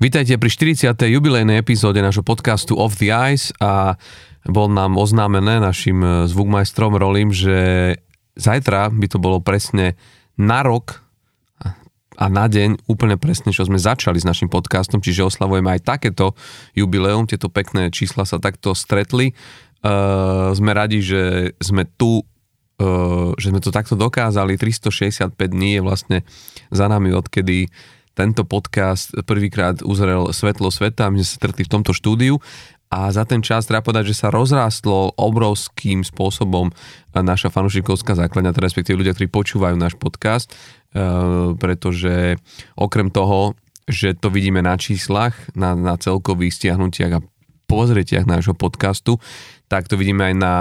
Vítajte pri 40. jubilejnej epizóde nášho podcastu Off the Ice a bol nám oznámené našim e, zvukmajstrom Rolim, že zajtra by to bolo presne na rok a na deň úplne presne, čo sme začali s našim podcastom, čiže oslavujeme aj takéto jubileum, tieto pekné čísla sa takto stretli. Uh, sme radi, že sme tu uh, že sme to takto dokázali. 365 dní je vlastne za nami, odkedy tento podcast prvýkrát uzrel svetlo sveta. My sme sa stretli v tomto štúdiu a za ten čas treba povedať, že sa rozrástlo obrovským spôsobom naša fanúšikovská základňa, teda respektíve ľudia, ktorí počúvajú náš podcast, uh, pretože okrem toho, že to vidíme na číslach, na, na celkových stiahnutiach a pozretiach nášho podcastu, tak to vidíme aj na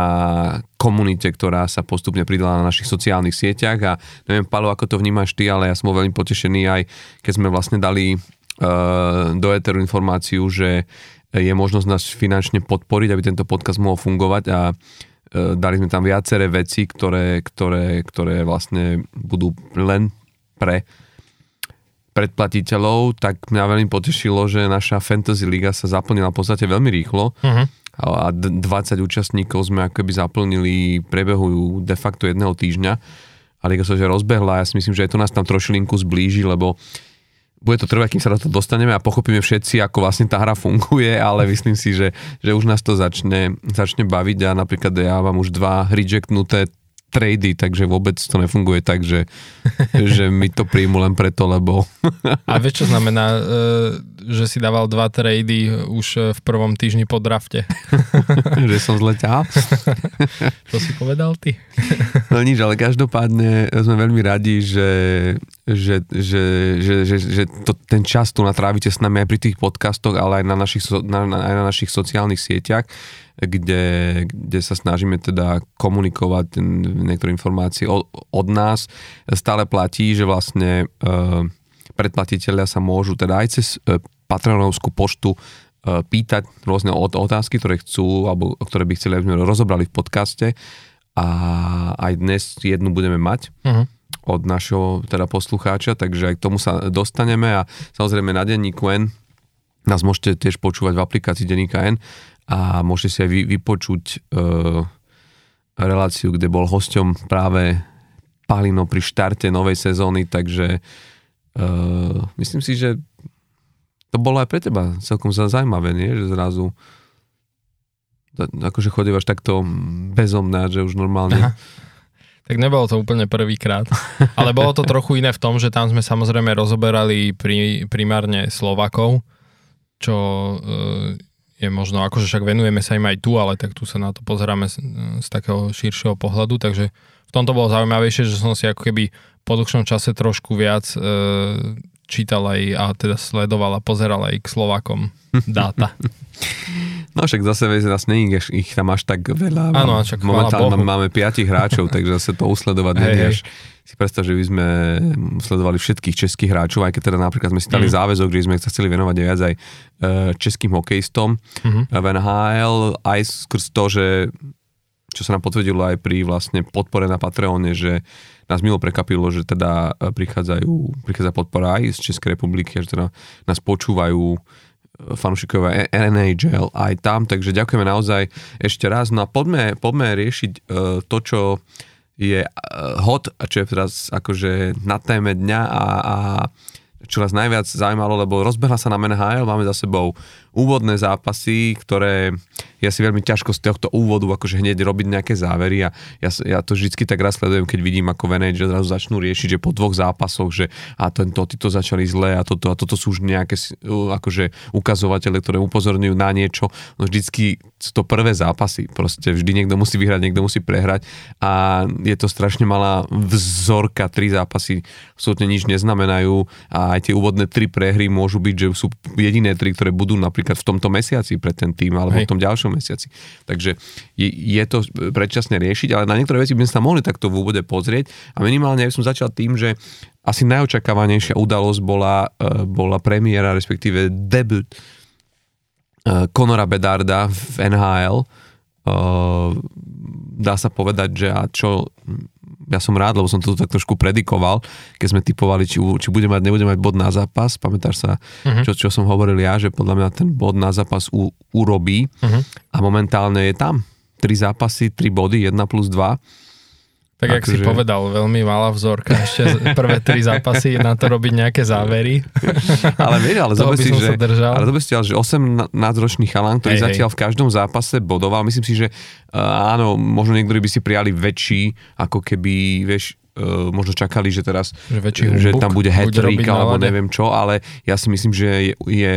komunite, ktorá sa postupne pridala na našich sociálnych sieťach. A neviem, Palo, ako to vnímaš ty, ale ja som veľmi potešený aj, keď sme vlastne dali uh, do Eteru informáciu, že je možnosť nás finančne podporiť, aby tento podcast mohol fungovať. A uh, dali sme tam viaceré veci, ktoré, ktoré, ktoré vlastne budú len pre predplatiteľov, tak mňa veľmi potešilo, že naša Fantasy Liga sa zaplnila v podstate veľmi rýchlo. Uh-huh. A 20 účastníkov sme akoby zaplnili prebehu de facto jedného týždňa. A Liga sa že rozbehla. Ja si myslím, že aj to nás tam trošilinku zblíži, lebo bude to trvať, kým sa do toho dostaneme a pochopíme všetci, ako vlastne tá hra funguje, ale myslím si, že, že už nás to začne, začne baviť a napríklad ja mám už dva rejectnuté trady, takže vôbec to nefunguje tak, že, že mi to príjmu len preto, lebo... A vieš, čo znamená, e, že si dával dva trady už e, v prvom týždni po drafte? že som zleťal? to si povedal ty? no nič, ale každopádne sme veľmi radi, že, že, že, že, že, že to, ten čas tu natrávite s nami aj pri tých podcastoch, ale aj na našich, na, aj na našich sociálnych sieťach kde, kde sa snažíme teda komunikovať niektoré informácie od, od nás. Stále platí, že vlastne e, predplatiteľia sa môžu teda aj cez e, patronovskú poštu e, pýtať rôzne otázky, ktoré chcú, alebo ktoré by chceli, aby sme rozobrali v podcaste. A aj dnes jednu budeme mať. Uh-huh od našho teda poslucháča, takže aj k tomu sa dostaneme a samozrejme na denníku N nás môžete tiež počúvať v aplikácii denníka N a môžete si aj vy, vypočuť uh, reláciu, kde bol hosťom práve Palino pri štarte novej sezóny, takže uh, myslím si, že to bolo aj pre teba celkom zaujímavé, nie? že zrazu akože chodívaš takto bezomná, že už normálne... Tak nebolo to úplne prvýkrát, ale bolo to trochu iné v tom, že tam sme samozrejme rozoberali pri, primárne Slovakov, čo e, je možno, akože však venujeme sa im aj tu, ale tak tu sa na to pozeráme z, z takého širšieho pohľadu, takže v tomto bolo zaujímavejšie, že som si ako keby po dlhšom čase trošku viac e, čítal aj a teda sledoval a pozeral aj k Slovakom dáta. No však zase vieš, nás nie ich tam až tak veľa. Áno, však Momentálne máme piatich hráčov, takže zase to usledovať hey, nie až si predstav, že by sme sledovali všetkých českých hráčov, aj keď teda napríklad sme si dali mm. záväzok, že sme sa chceli venovať viac aj e, českým hokejistom mm-hmm. v NHL, aj skrz to, že čo sa nám potvrdilo aj pri vlastne podpore na Patreone, že nás milo prekapilo, že teda e, prichádzajú, prichádza podpora aj z Českej republiky, že teda nás počúvajú fanúšikovia NHL aj tam, takže ďakujeme naozaj ešte raz. No a poďme, poďme riešiť uh, to, čo je eh, hot, čo je teraz akože na téme dňa a, a čo nás najviac zaujímalo, lebo rozbehla sa nám NHL, máme za sebou úvodné zápasy, ktoré ja si veľmi ťažko z tohto úvodu akože hneď robiť nejaké závery a ja, ja to vždycky tak raz sledujem, keď vidím ako VNH, že zrazu začnú riešiť, že po dvoch zápasoch, že a tento, títo začali zle a toto, a toto sú už nejaké akože ukazovatele, ktoré upozorňujú na niečo. No vždycky sú to prvé zápasy, proste vždy niekto musí vyhrať, niekto musí prehrať a je to strašne malá vzorka, tri zápasy absolútne nič neznamenajú a aj tie úvodné tri prehry môžu byť, že sú jediné tri, ktoré budú napríklad napríklad v tomto mesiaci pre ten tým alebo Hej. v tom ďalšom mesiaci. Takže je, je to predčasne riešiť, ale na niektoré veci by sme sa mohli takto v úvode pozrieť a minimálne by som začal tým, že asi najočakávanejšia udalosť bola, e, bola premiéra, respektíve debut Konora e, Bedarda v NHL. E, dá sa povedať, že a čo ja som rád, lebo som to tak trošku predikoval, keď sme typovali, či, či bude mať, nebude mať bod na zápas. Pamätáš sa, uh-huh. čo, čo som hovoril ja, že podľa mňa ten bod na zápas u, urobí uh-huh. a momentálne je tam. Tri zápasy, tri body, 1 plus 2 tak, jak si že... povedal, veľmi malá vzorka. Ešte prvé tri zápasy na to robiť nejaké závery. Ale vieš, ale zober si, že, ale zober si, že 18-ročný chalán, ktorý hej, zatiaľ hej. v každom zápase bodoval, myslím si, že uh, áno, možno niektorí by si prijali väčší, ako keby, vieš, uh, možno čakali, že teraz, že, že tam bude hat alebo neviem čo, ale ja si myslím, že je, je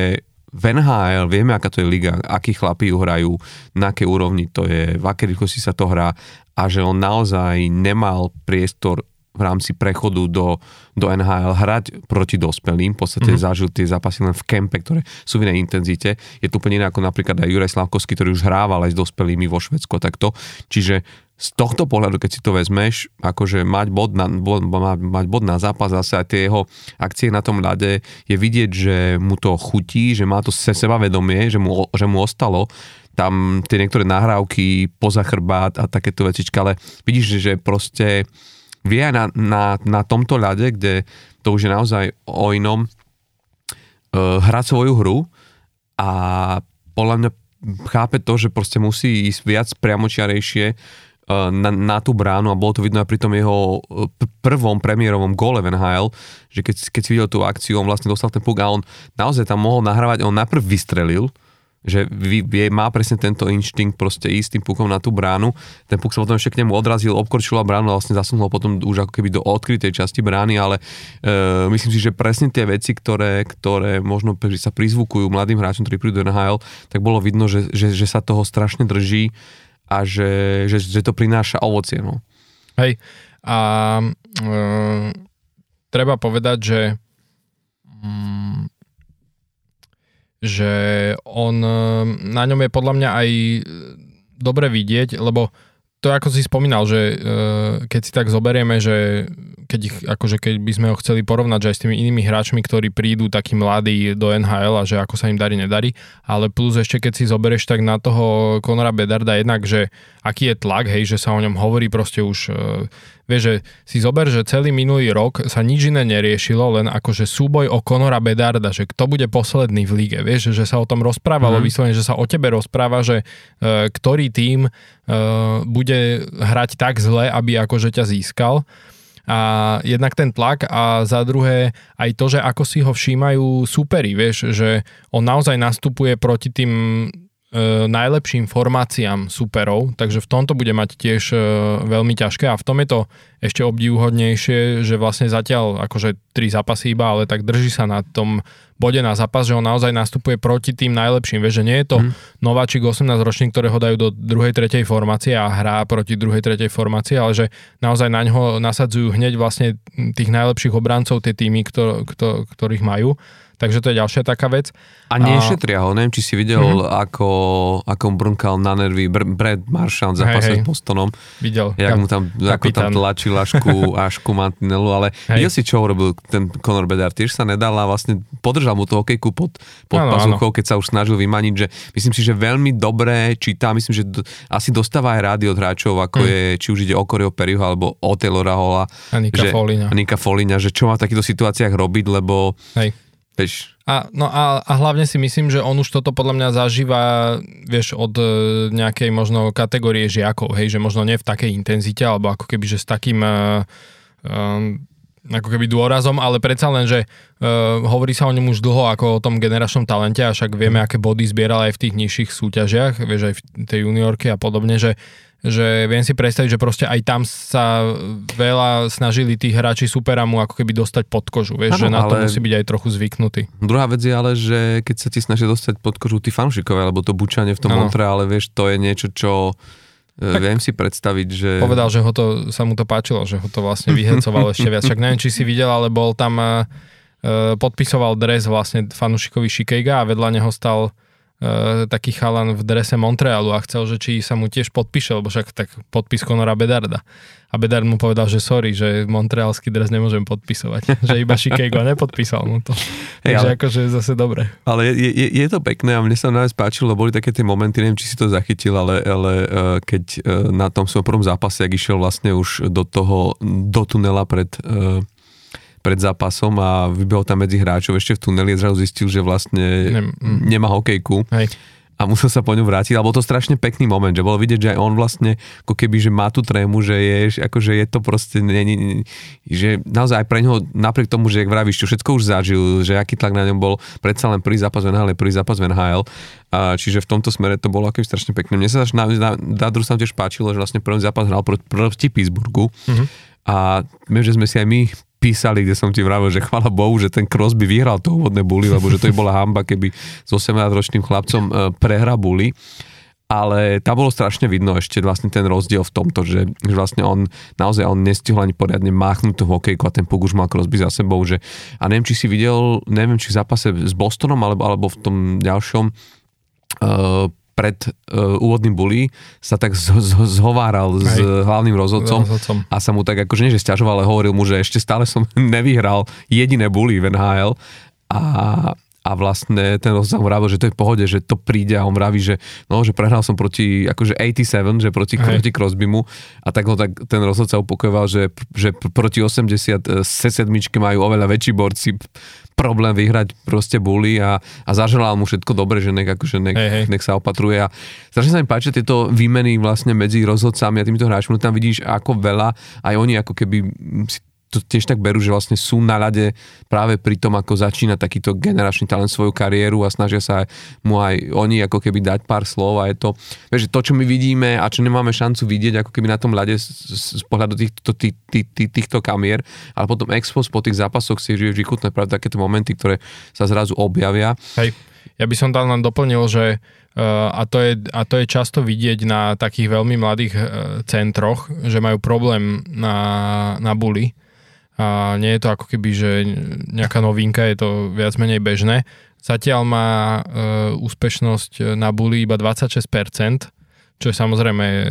v NHL vieme, aká to je liga, akí chlapí ju hrajú, na akej úrovni to je, v akej rýchlosti sa to hrá a že on naozaj nemal priestor v rámci prechodu do, do NHL hrať proti dospelým, v podstate mm-hmm. zažil tie zápasy len v kempe, ktoré sú v inej intenzite. Je to úplne iné ako napríklad aj Juraj Slavkovský, ktorý už hrával aj s dospelými vo Švedsku takto. Čiže z tohto pohľadu, keď si to vezmeš, akože mať bod na, bod, mať bod na zápas zase aj tie jeho akcie na tom ľade, je vidieť, že mu to chutí, že má to sebavedomie, že mu, že mu ostalo tam tie niektoré nahrávky poza chrbát a takéto vecičky, ale vidíš, že proste vie aj na, na, na tomto ľade, kde to už je naozaj o inom, uh, hrať svoju hru a podľa mňa chápe to, že proste musí ísť viac priamočiarejšie uh, na, na tú bránu a bolo to vidno aj pri tom jeho uh, prvom premiérovom gole v NHL, že keď, keď si videl tú akciu, on vlastne dostal ten puk a on naozaj tam mohol nahrávať, on najprv vystrelil, že vie, má presne tento inštinkt proste ísť tým pukom na tú bránu. Ten puk sa potom ešte k nemu odrazil, obkorčil a bránu a vlastne zasunul potom už ako keby do odkrytej časti brány, ale e, myslím si, že presne tie veci, ktoré, ktoré možno sa prizvukujú mladým hráčom, ktorí prídu do NHL, tak bolo vidno, že, že, že sa toho strašne drží a že, že, že to prináša ovocie. No. Hej, a e, treba povedať, že mm, že on, eh, na ňom je podľa mňa aj dobre vidieť, lebo to ako si spomínal, že eh, keď si tak zoberieme, že keď, ich, akože keď by sme ho chceli porovnať že aj s tými inými hráčmi, ktorí prídu takí mladí do NHL a že ako sa im darí, nedarí, ale plus ešte keď si zoberieš tak na toho Konora Bedarda jednak, že aký je tlak, hej, že sa o ňom hovorí proste už Vieš, že si zober, že celý minulý rok sa nič iné neriešilo, len akože súboj o Konora Bedarda, že kto bude posledný v líge. Vieš, že sa o tom rozprávalo, mm. vyslovene, že sa o tebe rozpráva, že uh, ktorý tím uh, bude hrať tak zle, aby akože ťa získal. A jednak ten tlak a za druhé aj to, že ako si ho všímajú súperi, vieš, že on naozaj nastupuje proti tým E, najlepším formáciám superov, takže v tomto bude mať tiež e, veľmi ťažké a v tom je to ešte obdivuhodnejšie, že vlastne zatiaľ akože tri zápasy iba, ale tak drží sa na tom bode na zápas, že on naozaj nastupuje proti tým najlepším. Vieš, že nie je to mm. nováčik 18 ročný, ktorého dajú do druhej, tretej formácie a hrá proti druhej, tretej formácie, ale že naozaj na ňo nasadzujú hneď vlastne tých najlepších obrancov, tie týmy, ktor, ktor, ktorých majú. Takže to je ďalšia taká vec. A nešetria ho, neviem, či si videl, mm-hmm. ako, ako brnkal na nervy Brad Marchand za hey, s Bostonom. Videl. Jak mu tam, ako tam tlačil Ašku, Ašku Mantinelu, ale hey. videl si, čo urobil ten Conor Bedard, tiež sa nedal a vlastne podržal mu tú hokejku pod, pod ano, pazuchou, ano. keď sa už snažil vymaniť, že myslím si, že veľmi dobre číta, myslím, že d- asi dostáva aj rády od hráčov, ako mm. je, či už ide o Coreo Perryho alebo o Taylora Hola. A Nika Folíňa. Nika Folíňa, že čo má v takýchto situáciách robiť, lebo Hej Vieš. A, no a, a hlavne si myslím, že on už toto podľa mňa zažíva, vieš, od e, nejakej možno kategórie žiakov, hej, že možno nie v takej intenzite, alebo ako keby, že s takým uh, um, ako keby dôrazom, ale predsa len, že uh, hovorí sa o ňom už dlho ako o tom generačnom talente a však vieme, aké body zbieral aj v tých nižších súťažiach, vieš, aj v tej juniorke a podobne, že že viem si predstaviť, že proste aj tam sa veľa snažili tí hráči supera mu ako keby dostať pod kožu, vieš, ano, že na to musí byť aj trochu zvyknutý. Druhá vec je ale, že keď sa ti snažia dostať pod kožu tí fanúšikovia, alebo to bučanie v tom ano. Montreale, vieš, to je niečo, čo e, tak viem si predstaviť, že... Povedal, že ho to, sa mu to páčilo, že ho to vlastne vyhecoval ešte viac. Však neviem, či si videl, ale bol tam, uh, podpisoval dres vlastne fanúšikovi Šikejga a vedľa neho stal taký chalan v drese Montrealu a chcel, že či sa mu tiež podpíše, lebo však tak podpis Conora Bedarda. A Bedard mu povedal, že sorry, že montrealský dres nemôžem podpisovať. že iba Shikego nepodpísal mu to. Hey, Takže ale, akože je zase dobre. Ale je, je, je to pekné a mne sa najviac páčilo, boli také tie momenty, neviem, či si to zachytil, ale, ale uh, keď uh, na tom svojom prvom zápase, ak išiel vlastne už do toho, do tunela pred pred zápasom a vybehol tam medzi hráčov ešte v tuneli a zrazu zistil, že vlastne Nem, mm. nemá hokejku. Hej a musel sa po ňu vrátiť, alebo to strašne pekný moment, že bolo vidieť, že aj on vlastne ako keby, že má tú trému, že je, akože je to proste, nie, nie, že naozaj aj pre neho, napriek tomu, že jak vravíš, čo všetko už zažil, že aký tlak na ňom bol, predsa len prvý zápas v NHL, prvý zápas v NHL, a čiže v tomto smere to bolo akoby strašne pekné. Mne sa na, na, na druhú sa tiež páčilo, že vlastne prvý zápas hral proti Pittsburghu mm-hmm. a my, že sme si aj my písali, kde som ti vravil, že chvála Bohu, že ten Crosby vyhral to úvodné bully, lebo že to by bola hamba, keby s 18-ročným chlapcom e, prehra bully. Ale tam bolo strašne vidno ešte vlastne ten rozdiel v tomto, že, že vlastne on naozaj on nestihol ani poriadne máchnuť tú hokejku a ten puk už mal Crosby za sebou, že a neviem, či si videl, neviem, či v zápase s Bostonom alebo, alebo v tom ďalšom uh, pred uh, úvodným bully sa tak z, z, zhováral Aj. s hlavným rozhodcom, rozhodcom a sa mu tak akože nie, že stiažoval, ale hovoril mu, že ešte stále som nevyhral jediné bully v NHL a, a vlastne ten rozhodca mu vravil, že to je v pohode, že to príde a on vraví, že no, že prehral som proti akože 87, že proti, proti Crosbymu. A tak ho tak ten rozhodca upokojoval, že, že proti 80 sedmičky majú oveľa väčší borci problém vyhrať proste bully a, a zaželal mu všetko dobre, že nech, akože nech, hey, hey. nech sa opatruje. A strašne sa mi páči tieto výmeny vlastne medzi rozhodcami a týmito hráčmi, tam vidíš ako veľa, aj oni ako keby si to tiež tak berú, že vlastne sú na ľade práve pri tom, ako začína takýto generačný talent svoju kariéru a snažia sa mu aj oni ako keby dať pár slov a je to, vieš, to, čo my vidíme a čo nemáme šancu vidieť ako keby na tom ľade z, z pohľadu týchto, tých, tých, tých, týchto kamier, ale potom expos po tých zápasoch si žije vždy chutné práve takéto momenty, ktoré sa zrazu objavia. Hej, ja by som tam len doplnil, že Uh, a, to je, a to je často vidieť na takých veľmi mladých uh, centroch, že majú problém na, na bully a nie je to ako keby, že nejaká novinka, je to viac menej bežné. Zatiaľ má e, úspešnosť na bully iba 26%, čo je samozrejme e,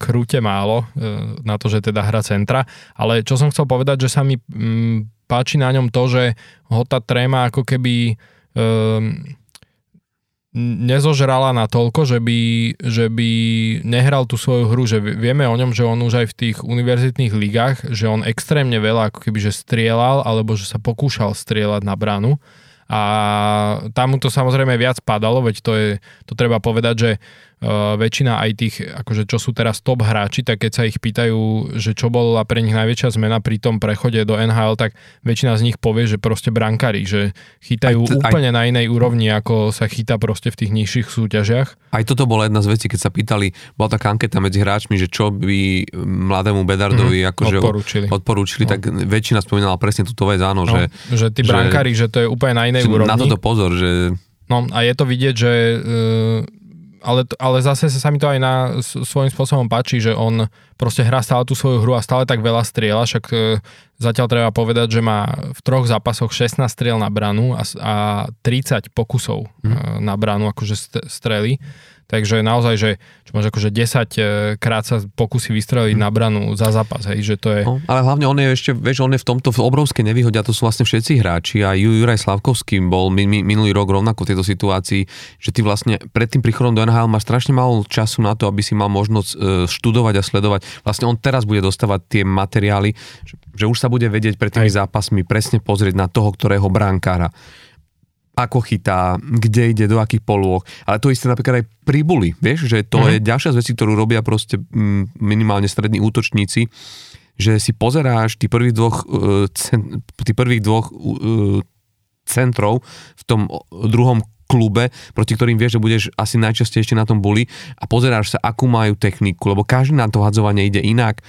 krúte málo e, na to, že teda hra centra, ale čo som chcel povedať, že sa mi m, páči na ňom to, že ho tá tréma ako keby e, nezožrala na toľko, že by, že by nehral tú svoju hru, že vieme o ňom, že on už aj v tých univerzitných ligách, že on extrémne veľa ako keby že strieľal, alebo že sa pokúšal strieľať na bránu. A tam mu to samozrejme viac padalo, veď to je, to treba povedať, že väčšina aj tých, akože čo sú teraz top hráči, tak keď sa ich pýtajú, že čo bola pre nich najväčšia zmena pri tom prechode do NHL, tak väčšina z nich povie, že proste brankári, že chytajú aj, úplne aj, na inej úrovni, ako sa chytá proste v tých nižších súťažiach. Aj toto bola jedna z vecí, keď sa pýtali, bola taká anketa medzi hráčmi, že čo by mladému Bedardovi mm-hmm, akože odporúčili, odporúčili no. tak väčšina spomínala presne túto vec, áno, no, že, že tí brankári, že, že to je úplne na inej úrovni. Na toto pozor, že No a je to vidieť, že uh, ale, ale zase sa mi to aj na svojím spôsobom páči, že on proste hrá stále tú svoju hru a stále tak veľa strieľa, však e, zatiaľ treba povedať, že má v troch zápasoch 16 striel na branu a, a 30 pokusov mm. na branu, akože strely. Takže naozaj, že čo máš akože 10 e, krát sa pokusí vystreliť mm. na branu za zápas, hej, že to je... No, ale hlavne on je ešte, vieš, on je v tomto v obrovskej nevýhode a to sú vlastne všetci hráči a Juraj Slavkovský bol mi, mi, minulý rok rovnako v tejto situácii, že ty vlastne pred tým príchodom do NHL máš strašne málo času na to, aby si mal možnosť e, študovať a sledovať. Vlastne on teraz bude dostávať tie materiály, že, už sa bude vedieť pred tými hej. zápasmi presne pozrieť na toho, ktorého bránkára ako chytá, kde ide, do akých polôch. Ale to isté napríklad aj pri buli, vieš, že to mm-hmm. je ďalšia z vecí, ktorú robia proste mm, minimálne strední útočníci, že si pozeráš tí prvých dvoch, cen, tí prvých dvoch uh, centrov v tom druhom klube, proti ktorým vieš, že budeš asi najčastejšie na tom boli a pozeráš sa, akú majú techniku, lebo každý na to hadzovanie ide inak.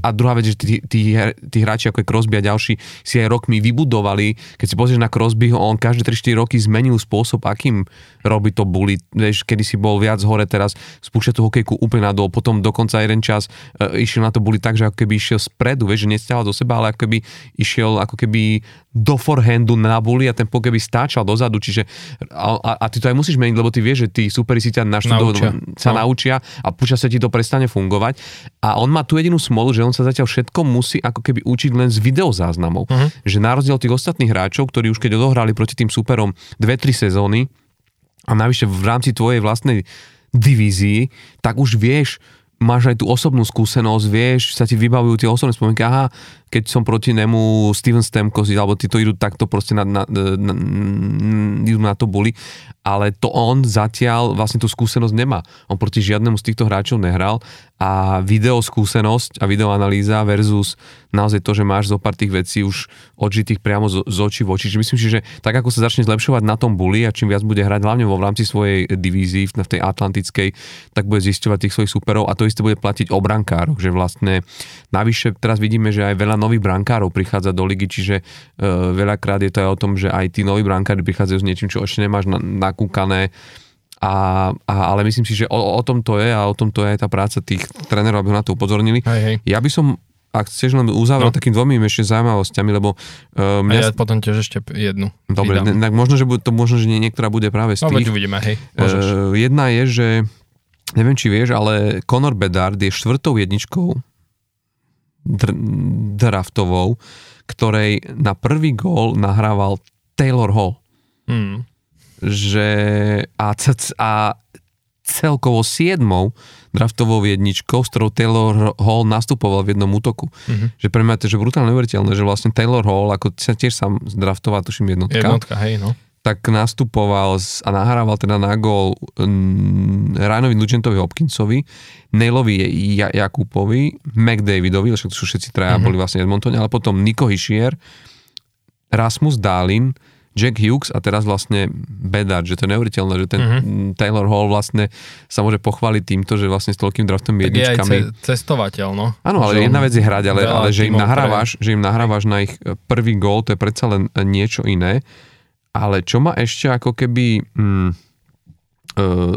A druhá vec, že tí, tí, tí hráči ako je Crosby a ďalší si aj rokmi vybudovali, keď si pozrieš na Crosbyho, on každé 3-4 roky zmenil spôsob, akým robí to bully. Vieš, kedy si bol viac hore, teraz spúšťa tú hokejku úplne nadol, potom dokonca jeden čas e, išiel na to bully tak, že ako keby išiel spredu, vieš, že nestiahol do seba, ale ako keby išiel ako keby do forehandu na bully a ten pokeby stáčal dozadu, čiže A, a, a ty to aj musíš meniť, lebo ty vieš, že tí superi si ťa naštudujú, Naučia. sa No. naučia a počas sa ti to prestane fungovať. A on má tu jedinú smolu, že on sa zatiaľ všetko musí ako keby učiť len z videozáznamov. Mhm. Že na rozdiel tých ostatných hráčov, ktorí už keď odohrali proti tým superom 2-3 sezóny a navyše v rámci tvojej vlastnej divízii, tak už vieš, máš aj tú osobnú skúsenosť, vieš, sa ti vybavujú tie osobné spomienky, aha, keď som proti nemu Steven Stamkos, alebo títo idú takto proste na, na, na, na, na to boli, ale to on zatiaľ vlastne tú skúsenosť nemá. On proti žiadnemu z týchto hráčov nehral a video skúsenosť a videoanalýza versus naozaj to, že máš zo pár tých vecí už odžitých priamo z, z očí v oči. Čiže myslím si, že tak ako sa začne zlepšovať na tom bully a čím viac bude hrať hlavne vo v rámci svojej divízii v tej atlantickej, tak bude zisťovať tých svojich superov a to isté bude platiť o brankároch, že vlastne navyše teraz vidíme, že aj veľa nových brankárov prichádza do ligy, čiže uh, veľakrát je to aj o tom, že aj tí noví brankári prichádzajú s niečím, čo ešte nemáš na, nakúkané a, a, ale myslím si, že o, o tom to je a o tom to je aj tá práca tých trénerov, aby ho na to upozornili. Hej, hej. Ja by som, ak chceš len uzavrel No. takým dvomi ešte zaujímavosťami, lebo uh, A mňa... ja potom tiež ešte jednu. Dobre, ne, tak možno, že to možno, že nie, niektorá bude práve z No veď tých. uvidíme, hej. Môžeš. Uh, jedna je, že neviem, či vieš, ale Conor Bedard je štvrtou jedničkou dr- draftovou, ktorej na prvý gól nahrával Taylor Hall. Hmm. Že a, a celkovo siedmou draftovou jedničkou, s ktorou Taylor Hall nastupoval v jednom útoku. Mhm. Že pre mňa to je že brutálne neuveriteľné, že vlastne Taylor Hall, ako sa tiež sám zdraftoval, tuším jednotka, Jednotka, hej, no. Tak nastupoval a nahrával teda na gól um, Ryanovi Nugentovi Hopkinsovi, Nailovi ja- Jakupovi, McDavidovi, však to sú všetci traja, Mhm. boli vlastne Edmontoni, ale potom Nico Hischier, Rasmus Dahlin, Jack Hughes a teraz vlastne Bedard, že to je neuveriteľné, že ten Mhm. mm, Taylor Hall vlastne sa môže pochváliť týmto, že vlastne s toľkým draftom Tak je jedničkami. ce- cestovateľ, no. Áno, ale Že jedna vec je hrať, ale, ale že, im nahrávaš, že im nahrávaš na ich e, prvý gól, to je predsa len e, niečo iné. Ale čo ma ešte ako keby mm, e,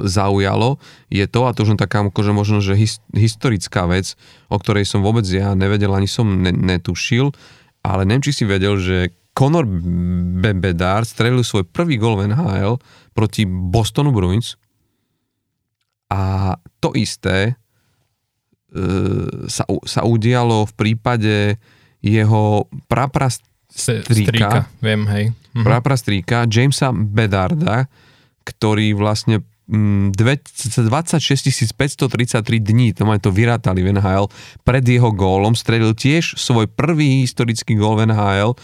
zaujalo, je to, a to už taká akože možno, že his, historická vec, o ktorej som vôbec ja nevedel, ani som ne, netušil, ale neviem, či si vedel, že Conor Be- Bedard strelil svoj prvý gól v NHL proti Bostonu Bruins. A to isté e, sa, sa udialo v prípade jeho praprast Se- strýka. strýka. Viem, hej. Mhm. praprastríka Jamesa Bedarda, ktorý vlastne mm, dve- 26 533 dní, to majú to vyrátali v NHL, pred jeho gólom strelil tiež svoj prvý historický gól v NHL,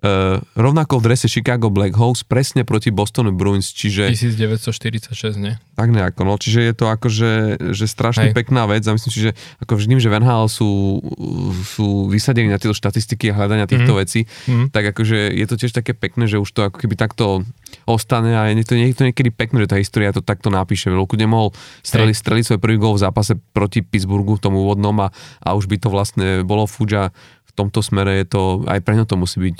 Uh, rovnako v drese Chicago Blackhawks, presne proti Bostonu Bruins, čiže 1946, nie? tak nejako, no, čiže je to akože že strašne Hej. pekná vec a myslím si, že ako vždy, že v NHL sú, sú vysadení na tieto štatistiky a hľadania týchto Mhm. vecí, Mhm. tak akože je to tiež také pekné, že už to ako keby takto ostane a je to, je to niekedy pekné, že tá história to takto napíše. Veľku nemohol streliť, streliť svoj prvý gól v zápase proti Pittsburghu v tom úvodnom a, a už by to vlastne bolo fuč a v tomto smere je to, aj pre ňo to musí byť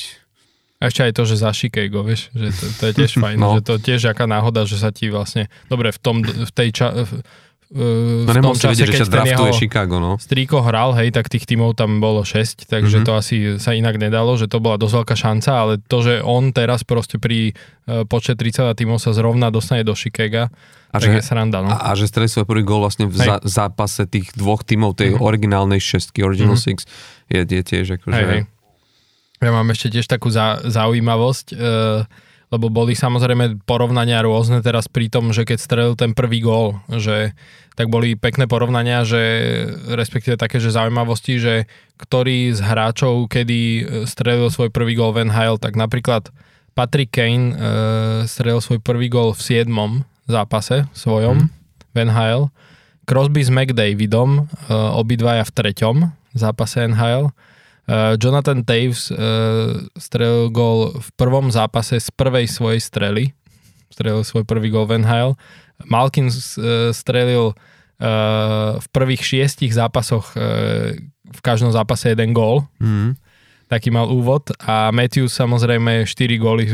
A ešte aj to, že za Chicago, vieš, že to, to je tiež fajn, No. že to tiež aká náhoda, že sa ti vlastne, dobre, v tom, v tej ča, v, v No tom čase, vedieť, že keď ťa ten jeho Chicago, no. strýko hral, hej, tak tých tímov tam bolo 6, takže Mhm. to asi sa inak nedalo, že to bola dosť veľká šanca, ale to, že on teraz proste pri uh, počet 30 tímov sa zrovna dostane do Chicaga, A tak že, je sranda, no. a, a že strelil svoj prvý gól vlastne v Hej. za, zápase tých dvoch tímov, tej Mhm. originálnej šestky, Original Mhm. Six, je, je tiež akože... Hej, hej. Ja mám ešte tiež takú zaujímavosť, e, lebo boli samozrejme porovnania rôzne teraz pri tom, že keď strelil ten prvý gól, že tak boli pekné porovnania, že respektíve také, že zaujímavosti, že ktorý z hráčov, kedy e, strelil svoj prvý gól v NHL, tak napríklad Patrick Kane e, strelil svoj prvý gól v 7. zápase svojom v NHL, Crosby s McDavidom, obidvaja v treťom zápase NHL, Jonathan Taves uh, strelil gól v prvom zápase z prvej svojej strely. Strelil svoj prvý gól v NHL. Malkin uh, strelil v prvých šiestich zápasoch v každom zápase jeden gól. Mm. Taký mal úvod. A Matthews samozrejme 4 góly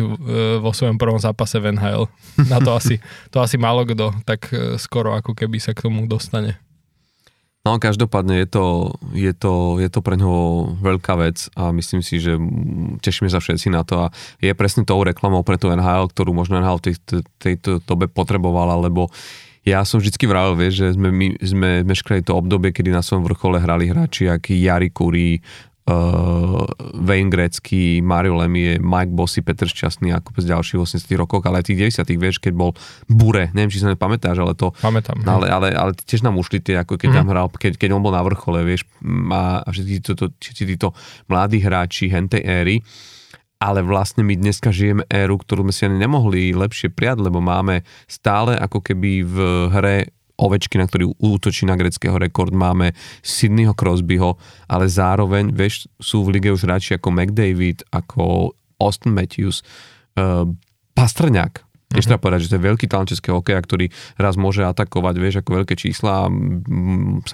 vo svojom prvom zápase v NHL. Na to asi, to asi málo kto tak skoro ako keby sa k tomu dostane. No každopádne je to, je to, je to pre ňoho veľká vec a myslím si, že tešíme sa všetci na to a je presne tou reklamou pre tú NHL, ktorú možno NHL v tej, tejto dobe potrebovala, lebo ja som vždycky vravel, vieš, že sme, my, sme meškali to obdobie, kedy na svojom vrchole hrali hráči aký Jari Kuri, uh, Wayne Gretzky, Mario Lemie, Mike Bossy, Petr Šťastný ako z ďalších 80 rokov, ale aj tých 90 vieš, keď bol Bure, neviem, či sa nepamätáš, ale to... Pamätám. Ale, ale, ale tiež nám ušli tie, ako keď mm. tam hral, keď, keď on bol na vrchole, vieš, a, a všetci, títo, títo mladí hráči hentej éry ale vlastne my dneska žijeme éru, ktorú sme si ani nemohli lepšie prijať, lebo máme stále ako keby v hre Ovečky, na ktorý útočí na greckého rekord, máme Sydneyho Crosbyho, ale zároveň, vieš, sú v lige už hráči ako McDavid, ako Austin Matthews, uh, Pastrňák, Tiež uh-huh. treba povedať, že to je veľký talent českého hokeja, ktorý raz môže atakovať, vieš, ako veľké čísla. A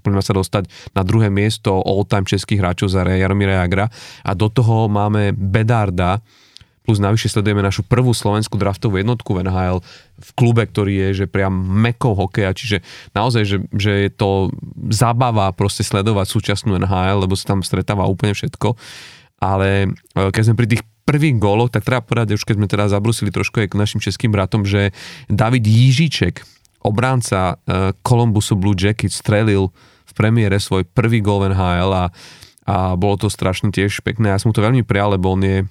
poďme sa dostať na druhé miesto all-time českých hráčov za Jaromíra Jagra a do toho máme Bedarda, plus navyše sledujeme našu prvú slovenskú draftovú jednotku v NHL v klube, ktorý je že priam mekou hokeja, čiže naozaj, že, že je to zábava proste sledovať súčasnú NHL, lebo sa tam stretáva úplne všetko ale e, keď sme pri tých prvých góloch, tak treba povedať, už keď sme teda zabrusili trošku aj k našim českým bratom, že David Jížiček, obránca uh, Columbusu Blue Jacket, strelil v premiére svoj prvý gól NHL a, a bolo to strašne tiež pekné. Ja som mu to veľmi prijal, lebo on je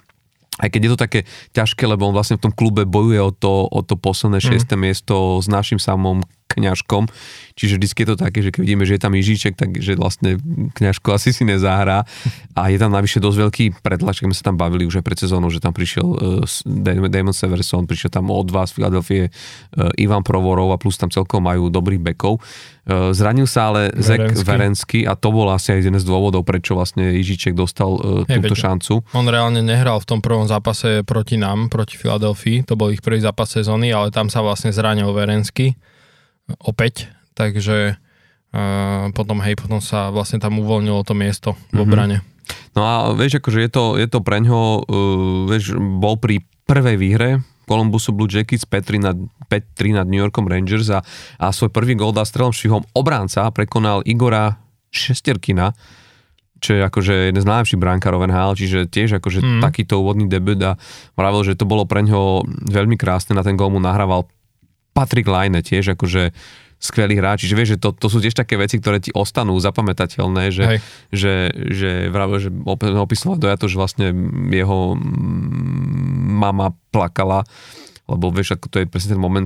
aj keď je to také ťažké, lebo on vlastne v tom klube bojuje o to, o to posledné mm. šiesté miesto s našim samom kňažkom. Čiže vždy je to také, že keď vidíme, že je tam Ježíček, takže vlastne kňažko asi si nezahrá. A je tam navyše dosť veľký predlaček, my sa tam bavili už aj pred sezónou, že tam prišiel uh, Damon Severson, prišiel tam od vás z Filadelfie uh, Ivan Provorov a plus tam celkom majú dobrých bekov. Uh, zranil sa ale Zek Verensky a to bol asi aj jeden z dôvodov, prečo vlastne Ježíček dostal uh, hey, túto veď, šancu. On reálne nehral v tom prvom zápase proti nám, proti Filadelfii, to bol ich prvý zápas sezóny, ale tam sa vlastne zranil Verensky opäť, takže uh, potom hej, potom sa vlastne tam uvoľnilo to miesto v mhm. obrane. No a vieš, akože je to, je to pre ňo, uh, vieš, bol pri prvej výhre Columbusu Blue Jackets 5 nad, 5 nad New Yorkom Rangers a, a svoj prvý gol dá strelom švihom obránca prekonal Igora Šesterkina, čo je akože jeden z najlepších brankárov NHL, čiže tiež akože mm. takýto úvodný debut a vravil, že to bolo pre ňo veľmi krásne, na ten gól mu nahrával Patrick Line tiež akože skvelý hráč. Čiže vieš, že to, to sú tiež také veci, ktoré ti ostanú zapamätateľné, že, že, že vravil, že opisoval to, že vlastne jeho mama plakala, lebo vieš, ako to je presne ten moment,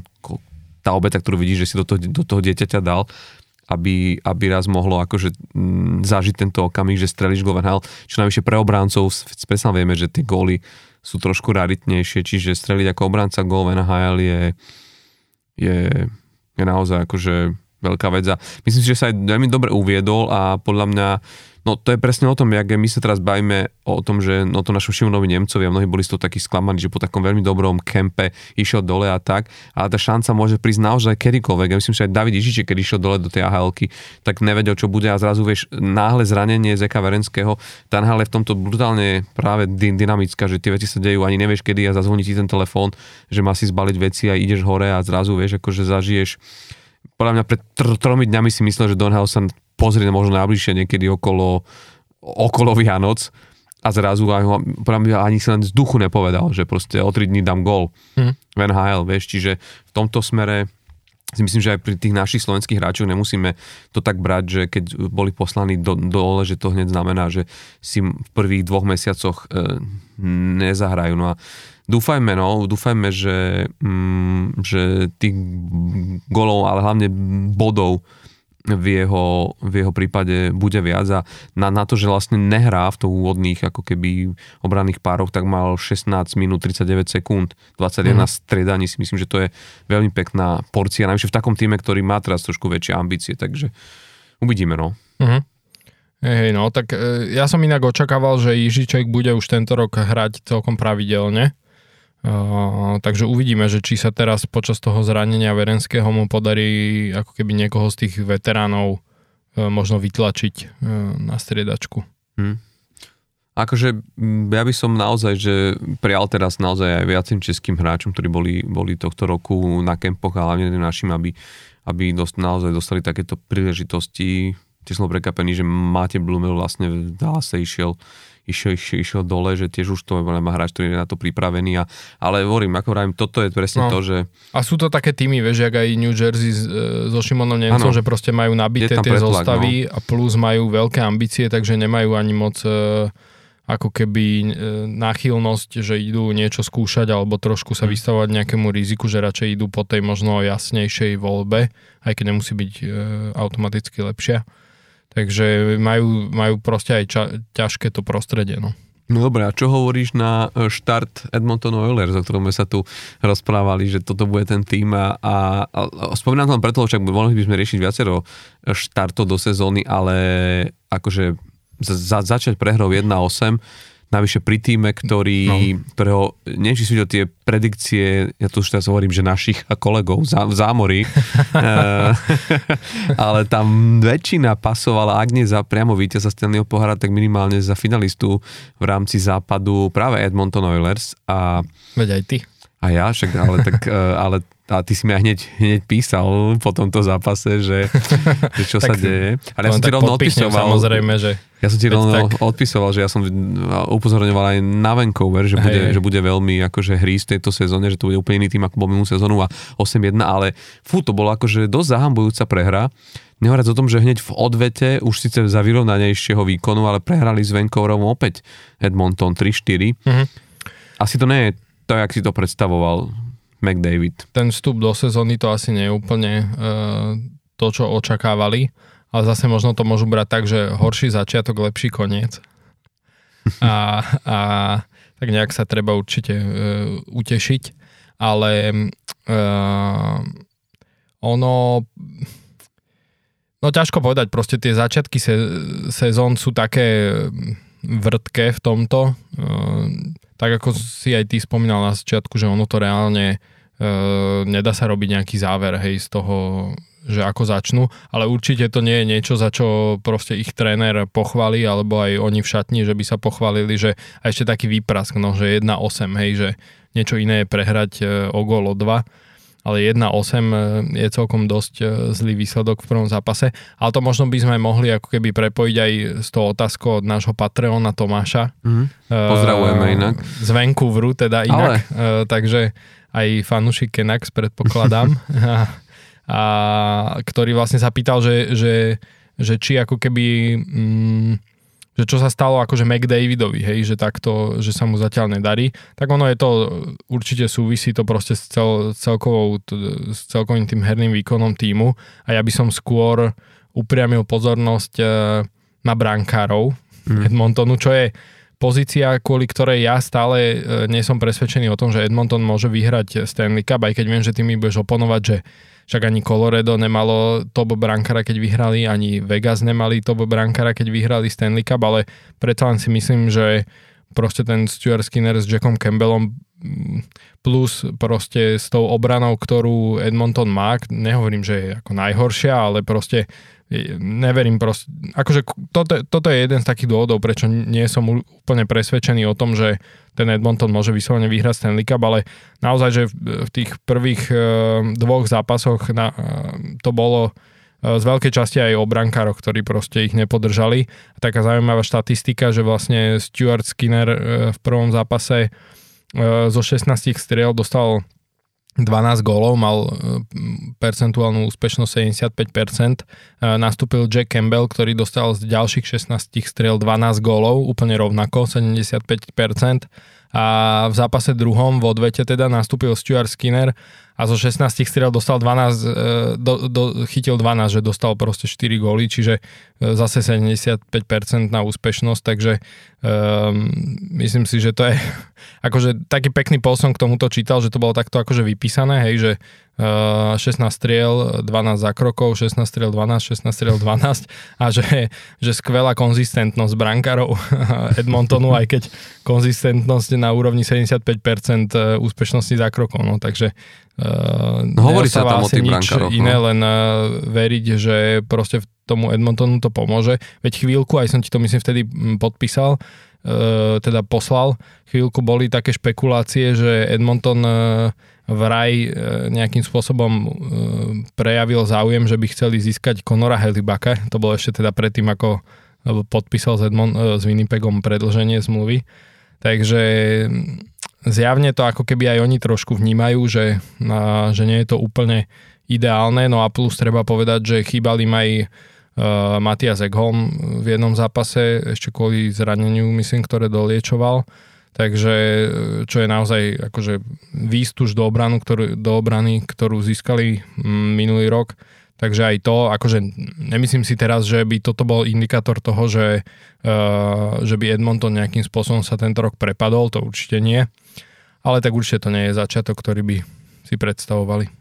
tá obeta, ktorú vidíš, že si do toho, do toho dieťaťa dal, aby, aby raz mohlo akože m, zažiť tento okamih, že strelíš gol NHL. Čo najvyššie pre obráncov, presne vieme, že tie góly sú trošku raritnejšie, čiže streliť ako obránca gól v NHL je, je, je naozaj akože veľká vec a myslím si, že sa aj veľmi dobre uviedol a podľa mňa No to je presne o tom, jak my sa teraz bavíme o tom, že no to našom Šimonovi Nemcovi a mnohí boli z toho takí sklamaní, že po takom veľmi dobrom kempe išiel dole a tak, ale tá šanca môže prísť naozaj kedykoľvek. Ja myslím, že aj David Ižiče, keď išiel dole do tej ahl tak nevedel, čo bude. A zrazu vieš, náhle zranenie Zeka Verenského, tá NHL v tomto brutálne práve dynamická, že tie veci sa dejú, ani nevieš kedy a zazvoní ti ten telefón, že má si zbaliť veci a ideš hore a zrazu vieš, akože zažiješ podľa mňa pred tr- tromi dňami si myslel, že Donhau sa pozrieť možno najbližšie niekedy okolo, okolo Vianoc a zrazu aj, ani sa len z duchu nepovedal, že proste o 3 dní dám gol hmm. v NHL, vieš, čiže v tomto smere si myslím, že aj pri tých našich slovenských hráčoch nemusíme to tak brať, že keď boli poslaní do, dole, že to hneď znamená, že si v prvých dvoch mesiacoch e, nezahrajú. No a dúfajme, no, dúfajme, že, mm, že tých golov, ale hlavne bodov v jeho, v jeho prípade bude viac a na, na to, že vlastne nehrá v toho úvodných ako keby obranných pároch, tak mal 16 minút 39 sekúnd, 21 mm. striedaní si myslím, že to je veľmi pekná porcia, najvyššie v takom týme, ktorý má teraz trošku väčšie ambície, takže uvidíme no. Mm-hmm. Hej, no, tak e, ja som inak očakával, že Jižiček bude už tento rok hrať celkom pravidelne, takže uvidíme, že či sa teraz počas toho zranenia Verenského mu podarí ako keby niekoho z tých veteránov možno vytlačiť na striedačku. Hmm. Akože ja by som naozaj, že prijal teraz naozaj aj viacým českým hráčom, ktorí boli, boli tohto roku na kempoch a hlavne našim, aby, aby dost, naozaj dostali takéto príležitosti tiež som prekapený, že máte Blumel vlastne v Dallase išiel išiel, išiel, išiel dole, že tiež už to má hráč, ktorý je na to pripravený. A, ale hovorím, ako vravím, toto je presne no. to, že... A sú to také týmy, vieš, jak aj New Jersey e, so Šimonom Nemcom, že proste majú nabité tie pretlak, zostavy no. a plus majú veľké ambície, takže nemajú ani moc e, ako keby e, náchylnosť, že idú niečo skúšať alebo trošku sa hm. vystavovať nejakému riziku, že radšej idú po tej možno jasnejšej voľbe, aj keď nemusí byť e, automaticky lepšia. Takže majú, majú proste aj ča, ťažké to prostredie. No. No dobré, a čo hovoríš na e, štart Edmonton Oilers, o ktorom sme sa tu rozprávali, že toto bude ten tým a, a, a spomínam to preto, však mohli by sme riešiť viacero štartov do sezóny, ale akože za, začať prehrou 1-8, navyše pri týme, ktorý, no. ktorého, neviem, či sú to tie predikcie, ja tu už teraz hovorím, že našich kolegov zá, v zámori, eh, ale tam väčšina pasovala, ak nie za priamo víťaza Stanleyho pohára, tak minimálne za finalistu v rámci západu práve Edmonton Oilers. A, Veď aj ty. A ja, však, ale, tak, eh, ale a ty si mi aj hneď, hneď písal po tomto zápase, že, že čo sa deje. Ale ja som ti rovno odpisoval. Samozrejme, že... Ja som ti rovno tak... odpisoval, že ja som upozorňoval aj na Vancouver, že bude, že bude veľmi akože hry z tejto sezóne, že to bude úplne iný tým ako bol minulú sezónu a 8-1, ale fú, to bolo akože dosť zahambujúca prehra. Nehovoriac o tom, že hneď v odvete, už síce za vyrovnanejšieho výkonu, ale prehrali s Vancouverom opäť Edmonton 3-4. Mm-hmm. Asi to nie je to, jak si to predstavoval McDavid. Ten vstup do sezóny to asi nie je úplne uh, to, čo očakávali, ale zase možno to môžu brať tak, že horší začiatok, lepší koniec. A, a tak nejak sa treba určite uh, utešiť, ale uh, ono no ťažko povedať, proste tie začiatky se, sezón sú také vrtké v tomto. Uh, tak ako si aj ty spomínal na začiatku, že ono to reálne E, nedá sa robiť nejaký záver hej, z toho, že ako začnú, ale určite to nie je niečo, za čo proste ich tréner pochváli, alebo aj oni v šatni, že by sa pochválili, že a ešte taký výprask, no, že 1-8, hej, že niečo iné je prehrať e, o gól o 2, ale 1-8 e, je celkom dosť zlý výsledok v prvom zápase. Ale to možno by sme mohli ako keby prepojiť aj s tou otázkou od nášho Patreona Tomáša. Mm, pozdravujeme inak. Z Vancouveru teda inak. Ale. takže aj fanúšik Kenax, predpokladám, a, a ktorý vlastne sa pýtal, že, že, že či ako keby... Mm, že čo sa stalo akože McDavidovi, hej, že takto, že sa mu zatiaľ nedarí, tak ono je to, určite súvisí to proste s, cel, celkovou, s celkovým tým herným výkonom týmu a ja by som skôr upriamil pozornosť e, na brankárov mm. Edmontonu, čo je pozícia, kvôli ktorej ja stále e, nie som presvedčený o tom, že Edmonton môže vyhrať Stanley Cup, aj keď viem, že ty mi budeš oponovať, že však ani Colorado nemalo top brankara, keď vyhrali, ani Vegas nemali top brankara, keď vyhrali Stanley Cup, ale predsa len si myslím, že proste ten Stuart Skinner s Jackom Campbellom mm, plus proste s tou obranou, ktorú Edmonton má, nehovorím, že je ako najhoršia, ale proste neverím proste, akože toto, toto je jeden z takých dôvodov, prečo nie som úplne presvedčený o tom, že ten Edmonton môže vyslovene vyhrať Stanley Cup, ale naozaj, že v tých prvých uh, dvoch zápasoch na, uh, to bolo uh, z veľkej časti aj o brankároch, ktorí proste ich nepodržali. Taká zaujímavá štatistika, že vlastne Stuart Skinner v prvom zápase zo 16 striel dostal 12 gólov, mal e, percentuálnu úspešnosť 75%. E, nastúpil Jack Campbell, ktorý dostal z ďalších 16 striel 12 gólov, úplne rovnako, 75%. A v zápase druhom v odvete teda nastúpil Stuart Skinner a zo 16 striel dostal 12, e, do, do, chytil 12, že dostal proste 4 góly, čiže e, zase 75% na úspešnosť, takže um, myslím si, že to je akože taký pekný posun k tomuto čítal, že to bolo takto akože vypísané, hej, že uh, 16 striel, 12 zakrokov, 16 striel 12, 16 striel 12 a že, že skvelá konzistentnosť brankárov Edmontonu, aj keď konzistentnosť na úrovni 75% úspešnosti zakrokov, no takže Uh, no, hovorí sa tam o tých brankároch. iné, no. len uh, veriť, že proste v tomu Edmontonu to pomôže. Veď chvíľku, aj som ti to myslím vtedy podpísal, uh, teda poslal, chvíľku boli také špekulácie, že Edmonton uh, vraj e, nejakým spôsobom e, prejavil záujem, že by chceli získať Conora Helibaka. To bolo ešte teda predtým, ako podpísal s, Edmond, e, s Winnipegom predlženie zmluvy. Takže zjavne to ako keby aj oni trošku vnímajú, že, že nie je to úplne ideálne. No a plus treba povedať, že chýbali im aj uh, Matias Ekholm v jednom zápase, ešte kvôli zraneniu, myslím, ktoré doliečoval. Takže čo je naozaj akože výstuž do, obranu, ktorú, do obrany, ktorú získali minulý rok. Takže aj to, akože nemyslím si teraz, že by toto bol indikátor toho, že, uh, že by Edmonton nejakým spôsobom sa tento rok prepadol, to určite nie. Ale tak určite to nie je začiatok, ktorý by si predstavovali.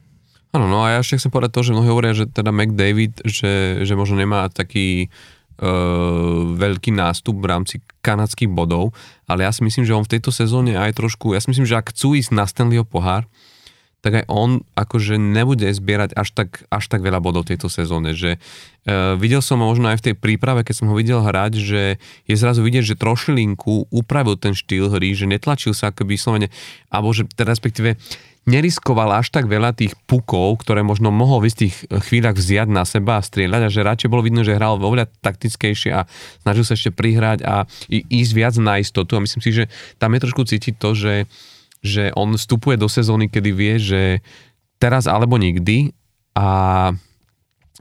Áno, no a ja ešte chcem povedať to, že mnohí hovoria, že teda McDavid, že, že možno nemá taký uh, veľký nástup v rámci kanadských bodov, ale ja si myslím, že on v tejto sezóne aj trošku, ja si myslím, že ak chcú ísť na Stanleyho pohár, tak aj on akože nebude zbierať až tak, až tak veľa bodov tejto sezóne. Že, uh, videl som možno aj v tej príprave, keď som ho videl hrať, že je zrazu vidieť, že trošilinku upravil ten štýl hry, že netlačil sa akoby slovene, alebo že teda respektíve neriskoval až tak veľa tých pukov, ktoré možno mohol v istých chvíľach vziať na seba a strieľať a že radšej bolo vidno, že hral oveľa taktickejšie a snažil sa ešte prihrať a ísť viac na istotu a myslím si, že tam je trošku cítiť to, že že on vstupuje do sezóny, kedy vie, že teraz alebo nikdy. A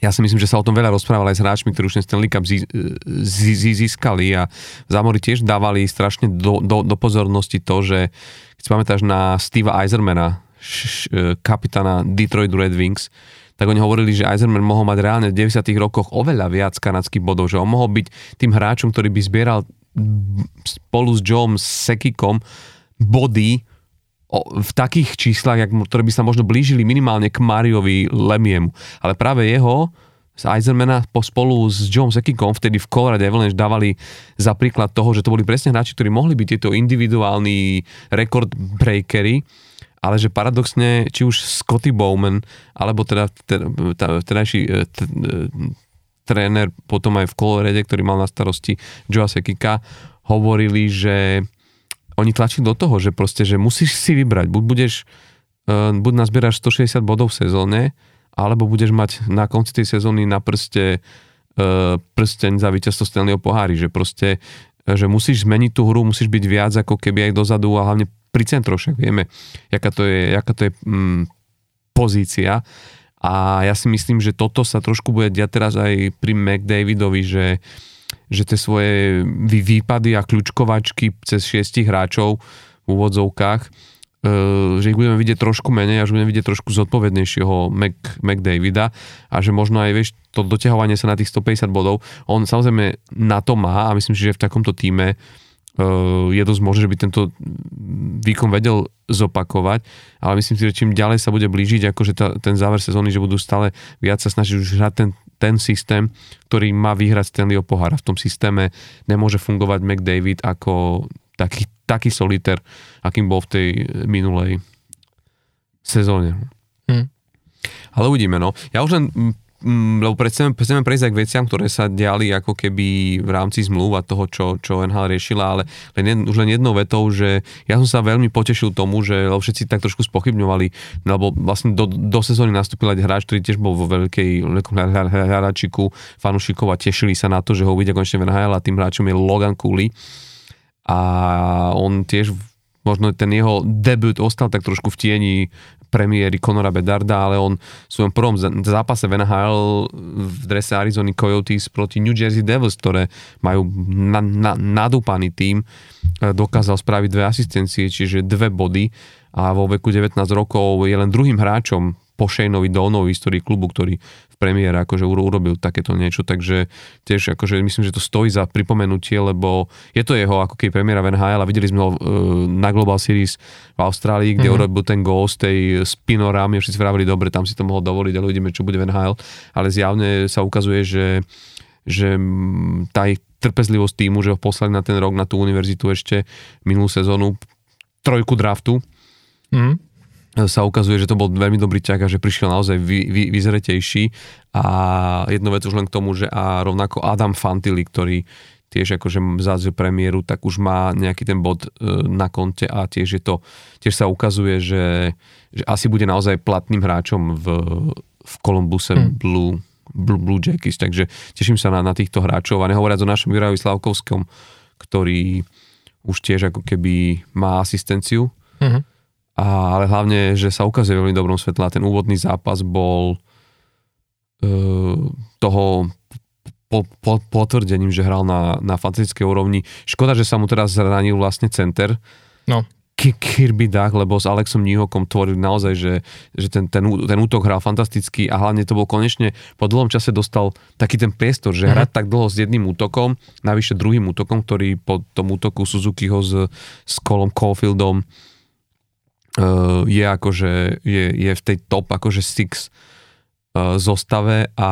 ja si myslím, že sa o tom veľa rozprávali aj s hráčmi, ktorí už ten Stanley Cup získali a Zámori tiež dávali strašne do, do, do pozornosti to, že keď si pamätáš na Steva Eisermana, e, kapitána Detroit Red Wings, tak oni hovorili, že Eiserman mohol mať reálne v 90 rokoch oveľa viac kanadských bodov, že on mohol byť tým hráčom, ktorý by zbieral spolu s Joeom Sekikom body v takých číslach, ktoré by sa možno blížili minimálne k Mariovi Lemiemu. Ale práve jeho z Eisenmana spolu s John Sekikom vtedy v Colorado Avalanche dávali za príklad toho, že to boli presne hráči, ktorí mohli byť tieto individuálni rekord breakery, ale že paradoxne, či už Scotty Bowman, alebo teda vtedajší e, e, tréner potom aj v Colorado, ktorý mal na starosti Joa Sekika, hovorili, že oni tlačili do toho, že proste, že musíš si vybrať, buď budeš, uh, buď nazbieraš 160 bodov v sezóne, alebo budeš mať na konci tej sezóny na prste uh, prsteň za víťazstvo Stanleyho pohári, že proste, uh, že musíš zmeniť tú hru, musíš byť viac ako keby aj dozadu a hlavne pri centro, však vieme, jaká to je, jaká to je mm, pozícia. A ja si myslím, že toto sa trošku bude diať teraz aj pri McDavidovi, že uh, že tie svoje výpady a kľúčkovačky cez šiestich hráčov v úvodzovkách, e, že ich budeme vidieť trošku menej a že budeme vidieť trošku zodpovednejšieho Mac, Davida a že možno aj vieš, to doťahovanie sa na tých 150 bodov, on samozrejme na to má a myslím si, že v takomto týme uh, je dosť možné, že by tento výkon vedel zopakovať, ale myslím si, že čím ďalej sa bude blížiť akože tá, ten záver sezóny, že budú stále viac sa snažiť už hrať ten ten systém, ktorý má vyhrať Stanleyho pohára. V tom systéme nemôže fungovať McDavid ako taký, taký soliter, akým bol v tej minulej sezóne. Hmm. Ale uvidíme, no. Ja už len lebo chceme, chceme prejsť aj k veciam, ktoré sa diali ako keby v rámci zmluv a toho, čo, čo NHL riešila, ale len už len jednou vetou, že ja som sa veľmi potešil tomu, že lebo všetci tak trošku spochybňovali, lebo vlastne do, do sezóny nastúpil aj hráč, ktorý tiež bol vo veľkej hráčiku fanúšikov a tešili sa na to, že ho uvidia konečne v NHL a tým hráčom je Logan Cooley. A on tiež možno ten jeho debut ostal tak trošku v tieni premiéry Conora Bedarda, ale on v svojom prvom zápase v NHL v drese Arizona Coyotes proti New Jersey Devils, ktoré majú na, na, nadúpaný tým, e, dokázal spraviť dve asistencie, čiže dve body. A vo veku 19 rokov je len druhým hráčom po Shaneovi Donovi v histórii klubu, ktorý v premiére akože urobil takéto niečo, takže tiež akože myslím, že to stojí za pripomenutie, lebo je to jeho ako keď premiéra v NHL a videli sme ho uh, na Global Series v Austrálii, kde mm-hmm. urobil ten gol z tej spinorami, všetci vravili, dobre, tam si to mohol dovoliť, ale uvidíme, čo bude v NHL, ale zjavne sa ukazuje, že že tá ich trpezlivosť týmu, že ho poslali na ten rok na tú univerzitu ešte minulú sezónu, trojku draftu, mm sa ukazuje, že to bol veľmi dobrý ťah a že prišiel naozaj vy, vy, vyzretejší. A jednu vec už len k tomu, že a rovnako Adam Fantily, ktorý tiež akože zase premiéru, tak už má nejaký ten bod e, na konte a tiež je to, tiež sa ukazuje, že, že asi bude naozaj platným hráčom v, v Columbuse hmm. Blue, Blue, Blue Jackets, takže teším sa na, na týchto hráčov a nehovoriac o našom Jurajovi Slavkovskom, ktorý už tiež ako keby má asistenciu, hmm. A, ale hlavne, že sa ukazuje veľmi dobrom svetle a ten úvodný zápas bol e, toho po, po, potvrdením, že hral na, na fantastickej úrovni. Škoda, že sa mu teraz zranil vlastne center. No. Kirby Duck, lebo s Alexom Nihokom tvorili naozaj, že, že ten, ten, ten útok hral fantasticky a hlavne to bol konečne po dlhom čase dostal taký ten priestor, že mm-hmm. hrať tak dlho s jedným útokom, navyše druhým útokom, ktorý po tom útoku Suzukiho s, s Colom Caulfieldom uh, je akože je, je v tej top akože six uh, zostave a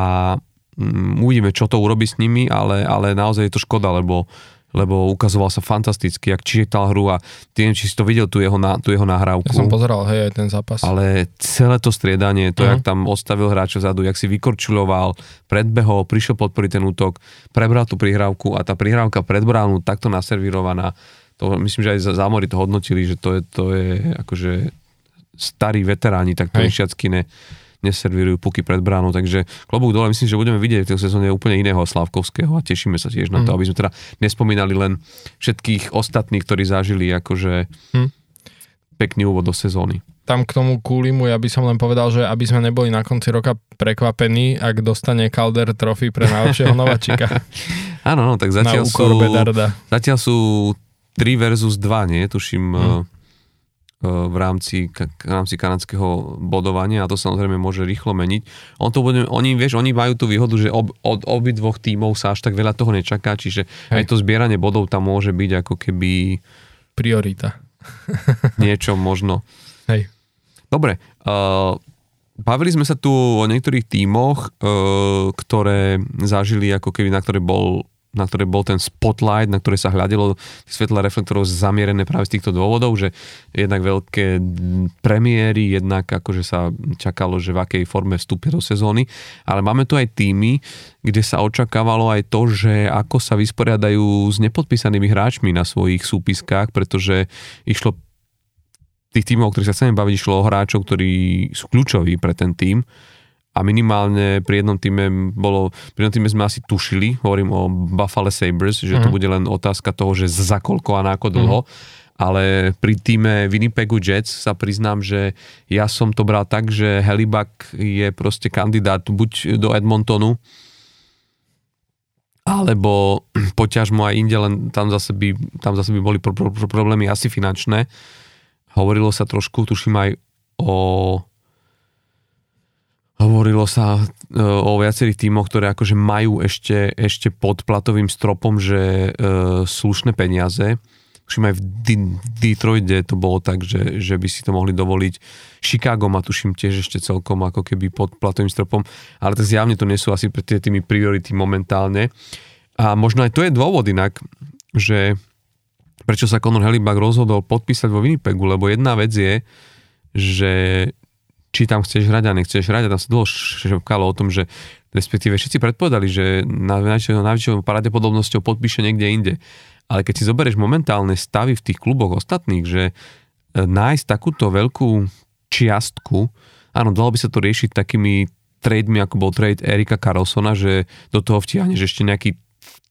Mm, uvidíme, čo to urobí s nimi, ale, ale naozaj je to škoda, lebo lebo ukazoval sa fantasticky, ak čítal hru a neviem, či si to videl, tú jeho, tú jeho nahrávku. Ja som pozeral, hej, aj ten zápas. Ale celé to striedanie, to, uh-huh. jak tam odstavil hráča vzadu, jak si vykorčuloval, predbehol, prišiel podporiť ten útok, prebral tú prihrávku a tá prihrávka pred bránu takto naservírovaná, to myslím, že aj za zámori to hodnotili, že to je, to je akože starí veteráni, tak to ne, neservírujú puky pred bránou, takže klobúk dole, myslím, že budeme vidieť v tej sezóne úplne iného Slavkovského a tešíme sa tiež na to, mm. aby sme teda nespomínali len všetkých ostatných, ktorí zažili akože mm. pekný úvod do sezóny. Tam k tomu Kulimu ja by som len povedal, že aby sme neboli na konci roka prekvapení, ak dostane Calder trofy pre najlepšieho nováčika. Áno, no, tak zatiaľ sú, zatiaľ sú 3 versus 2, nie? Tuším, mm v rámci, v rámci kanadského bodovania a to samozrejme môže rýchlo meniť. On to bude, oni, vieš, oni majú tú výhodu, že ob, od obi dvoch tímov sa až tak veľa toho nečaká, čiže Hej. aj to zbieranie bodov tam môže byť ako keby... Priorita. niečo možno. Hej. Dobre, uh, bavili sme sa tu o niektorých tímoch, uh, ktoré zažili ako keby, na ktoré bol na ktoré bol ten spotlight, na ktoré sa hľadilo svetla reflektorov zamierené práve z týchto dôvodov, že jednak veľké premiéry, jednak akože sa čakalo, že v akej forme vstúpia do sezóny, ale máme tu aj týmy, kde sa očakávalo aj to, že ako sa vysporiadajú s nepodpísanými hráčmi na svojich súpiskách, pretože išlo tých tímov, o ktorých sa chceme baviť, išlo o hráčov, ktorí sú kľúčoví pre ten tým a minimálne pri jednom týme bolo, pri jednom týme sme asi tušili, hovorím o Buffalo Sabres, že uh-huh. to mhm. bude len otázka toho, že za koľko a na ako dlho, uh-huh. ale pri týme Winnipegu Jets sa priznám, že ja som to bral tak, že Helibak je proste kandidát buď do Edmontonu, alebo poťažmo aj inde, len tam zase by, tam zase by boli pro, pro, pro, problémy asi finančné. Hovorilo sa trošku, tuším aj o Hovorilo sa e, o viacerých tímoch, ktoré akože majú ešte, ešte pod platovým stropom, že e, slušné peniaze. Tuším aj v D- Detroite to bolo tak, že, že by si to mohli dovoliť. Chicago má tuším tiež ešte celkom ako keby pod platovým stropom, ale tak zjavne to nie sú asi pre tými priority momentálne. A možno aj to je dôvod inak, že prečo sa Conor Helibak rozhodol podpísať vo Winnipegu, lebo jedna vec je, že či tam chceš hrať a nechceš hrať a tam sa dlho šepkalo o tom, že respektíve všetci predpovedali, že na najväčšou, pravdepodobnosťou podpíše niekde inde. Ale keď si zoberieš momentálne stavy v tých kluboch ostatných, že e, nájsť takúto veľkú čiastku, áno, dalo by sa to riešiť takými trademi, ako bol trade Erika Carlsona, že do toho vtiahneš ešte nejaký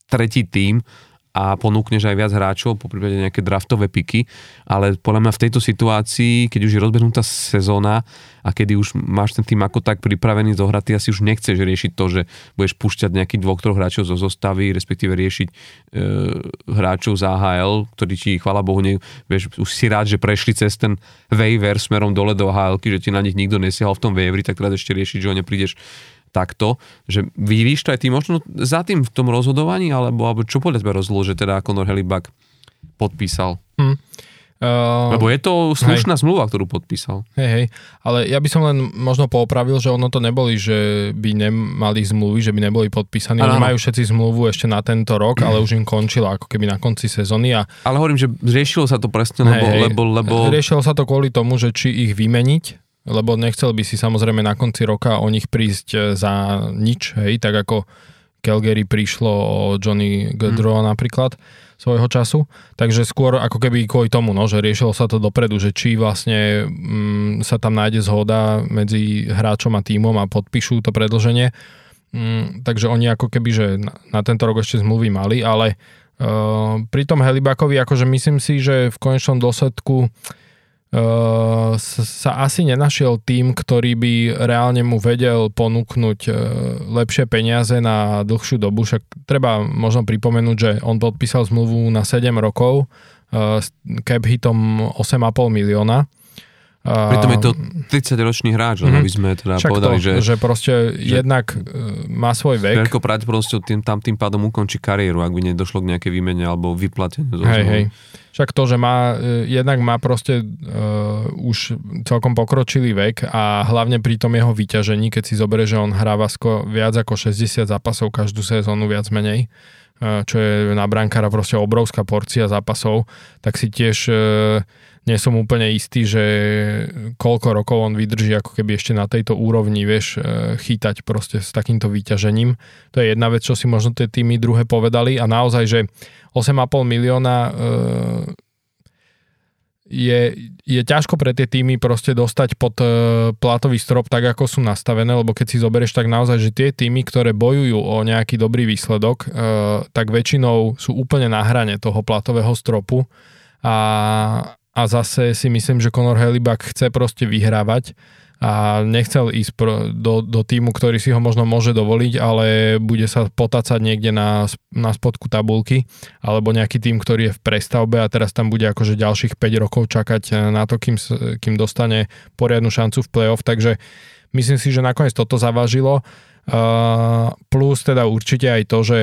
tretí tým a ponúkneš aj viac hráčov, po prípade nejaké draftové piky, ale podľa mňa v tejto situácii, keď už je rozbehnutá sezóna a kedy už máš ten tým ako tak pripravený zohrať, ty asi už nechceš riešiť to, že budeš púšťať nejakých dvoch, troch hráčov zo zostavy, respektíve riešiť e, hráčov z AHL, ktorí ti, chvala Bohu, ne, vieš, už si rád, že prešli cez ten waiver smerom dole do AHL, že ti na nich nikto nesiahol v tom waiveri, tak teraz ešte riešiť, že ho neprídeš takto, že vyvíš to aj ty možno za tým v tom rozhodovaní, alebo, alebo čo podľa teba rozhodol, že teda Conor Helibak podpísal? Hmm. Uh, Lebo je to slušná hej. zmluva, ktorú podpísal. Hej, hej, ale ja by som len možno poopravil, že ono to neboli, že by nemali zmluvy, že by neboli podpísaní. Oni majú všetci zmluvu ešte na tento rok, ale už im končila ako keby na konci sezóny. A... Ale hovorím, že riešilo sa to presne, lebo, hej, lebo, lebo... Riešilo sa to kvôli tomu, že či ich vymeniť, lebo nechcel by si samozrejme na konci roka o nich prísť e, za nič, hej, tak ako Calgary prišlo o Johnny Gaudreau mm. napríklad svojho času. Takže skôr ako keby kvôli tomu, no, že riešilo sa to dopredu, že či vlastne mm, sa tam nájde zhoda medzi hráčom a tímom a podpíšu to predlženie. Mm, takže oni ako keby, že na, na tento rok ešte zmluvy mali, ale uh, pri tom Helibakovi akože myslím si, že v konečnom dôsledku uh, uh, sa asi nenašiel tým, ktorý by reálne mu vedel ponúknuť uh, lepšie peniaze na dlhšiu dobu. Však treba možno pripomenúť, že on podpísal zmluvu na 7 rokov uh, s cap hitom 8,5 milióna. Pritom je to 30-ročný hráč, mm-hmm. aby sme teda Však povedali, to, že... že proste že jednak má svoj vek. Veľkou pravdepodobnosťou tým, tam tým pádom ukončí kariéru, ak by nedošlo k nejakej výmene alebo vyplateniu. Hej, hej. Však to, že má, e, jednak má proste uh, už celkom pokročilý vek a hlavne pri tom jeho vyťažení, keď si zoberie, že on hrá vasko viac ako 60 zápasov každú sezónu, viac menej, uh, čo je na brankára proste obrovská porcia zápasov, tak si tiež uh, nie som úplne istý, že koľko rokov on vydrží ako keby ešte na tejto úrovni, vieš, chytať proste s takýmto vyťažením. To je jedna vec, čo si možno tie týmy druhé povedali a naozaj, že 8,5 milióna e, je, je ťažko pre tie týmy proste dostať pod e, platový strop tak, ako sú nastavené, lebo keď si zoberieš tak naozaj, že tie týmy, ktoré bojujú o nejaký dobrý výsledok, e, tak väčšinou sú úplne na hrane toho platového stropu a, a zase si myslím, že Conor Helibak chce proste vyhrávať a nechcel ísť pro, do, do týmu, ktorý si ho možno môže dovoliť, ale bude sa potácať niekde na, na spodku tabulky, alebo nejaký tým, ktorý je v prestavbe a teraz tam bude akože ďalších 5 rokov čakať na to, kým, kým dostane poriadnu šancu v play-off, takže myslím si, že nakoniec toto zavážilo. Uh, plus teda určite aj to, že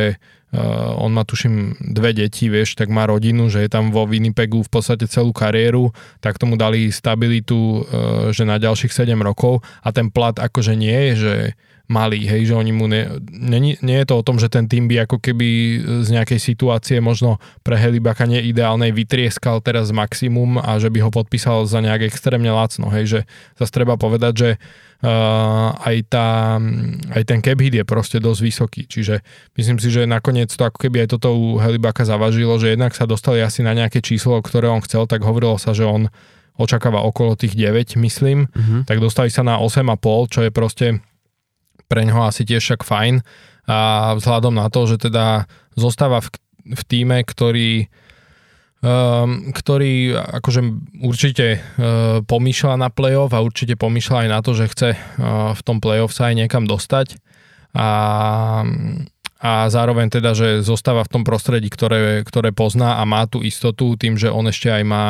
Uh, on má tuším dve deti, vieš, tak má rodinu, že je tam vo Winnipegu v podstate celú kariéru, tak tomu dali stabilitu, uh, že na ďalších 7 rokov a ten plat akože nie je, že malý, hej, že oni mu ne, nie, nie je to o tom, že ten tým by ako keby z nejakej situácie možno pre Helibaka nie ideálnej vytrieskal teraz maximum a že by ho podpísal za nejak extrémne lacno, hej, že zase treba povedať, že uh, aj, tá, aj ten cap hit je proste dosť vysoký. Čiže myslím si, že nakoniec to ako keby aj toto u Helibaka zavažilo, že jednak sa dostali asi na nejaké číslo, ktoré on chcel, tak hovorilo sa, že on očakáva okolo tých 9, myslím, uh-huh. tak dostali sa na 8,5, čo je proste pre ňoho asi tiež však fajn. A vzhľadom na to, že teda zostáva v, v týme, ktorý um, ktorý akože určite uh, pomýšľa na playoff a určite pomýšľa aj na to, že chce uh, v tom playoff sa aj niekam dostať. A, a zároveň teda, že zostáva v tom prostredí, ktoré, ktoré pozná a má tú istotu tým, že on ešte aj má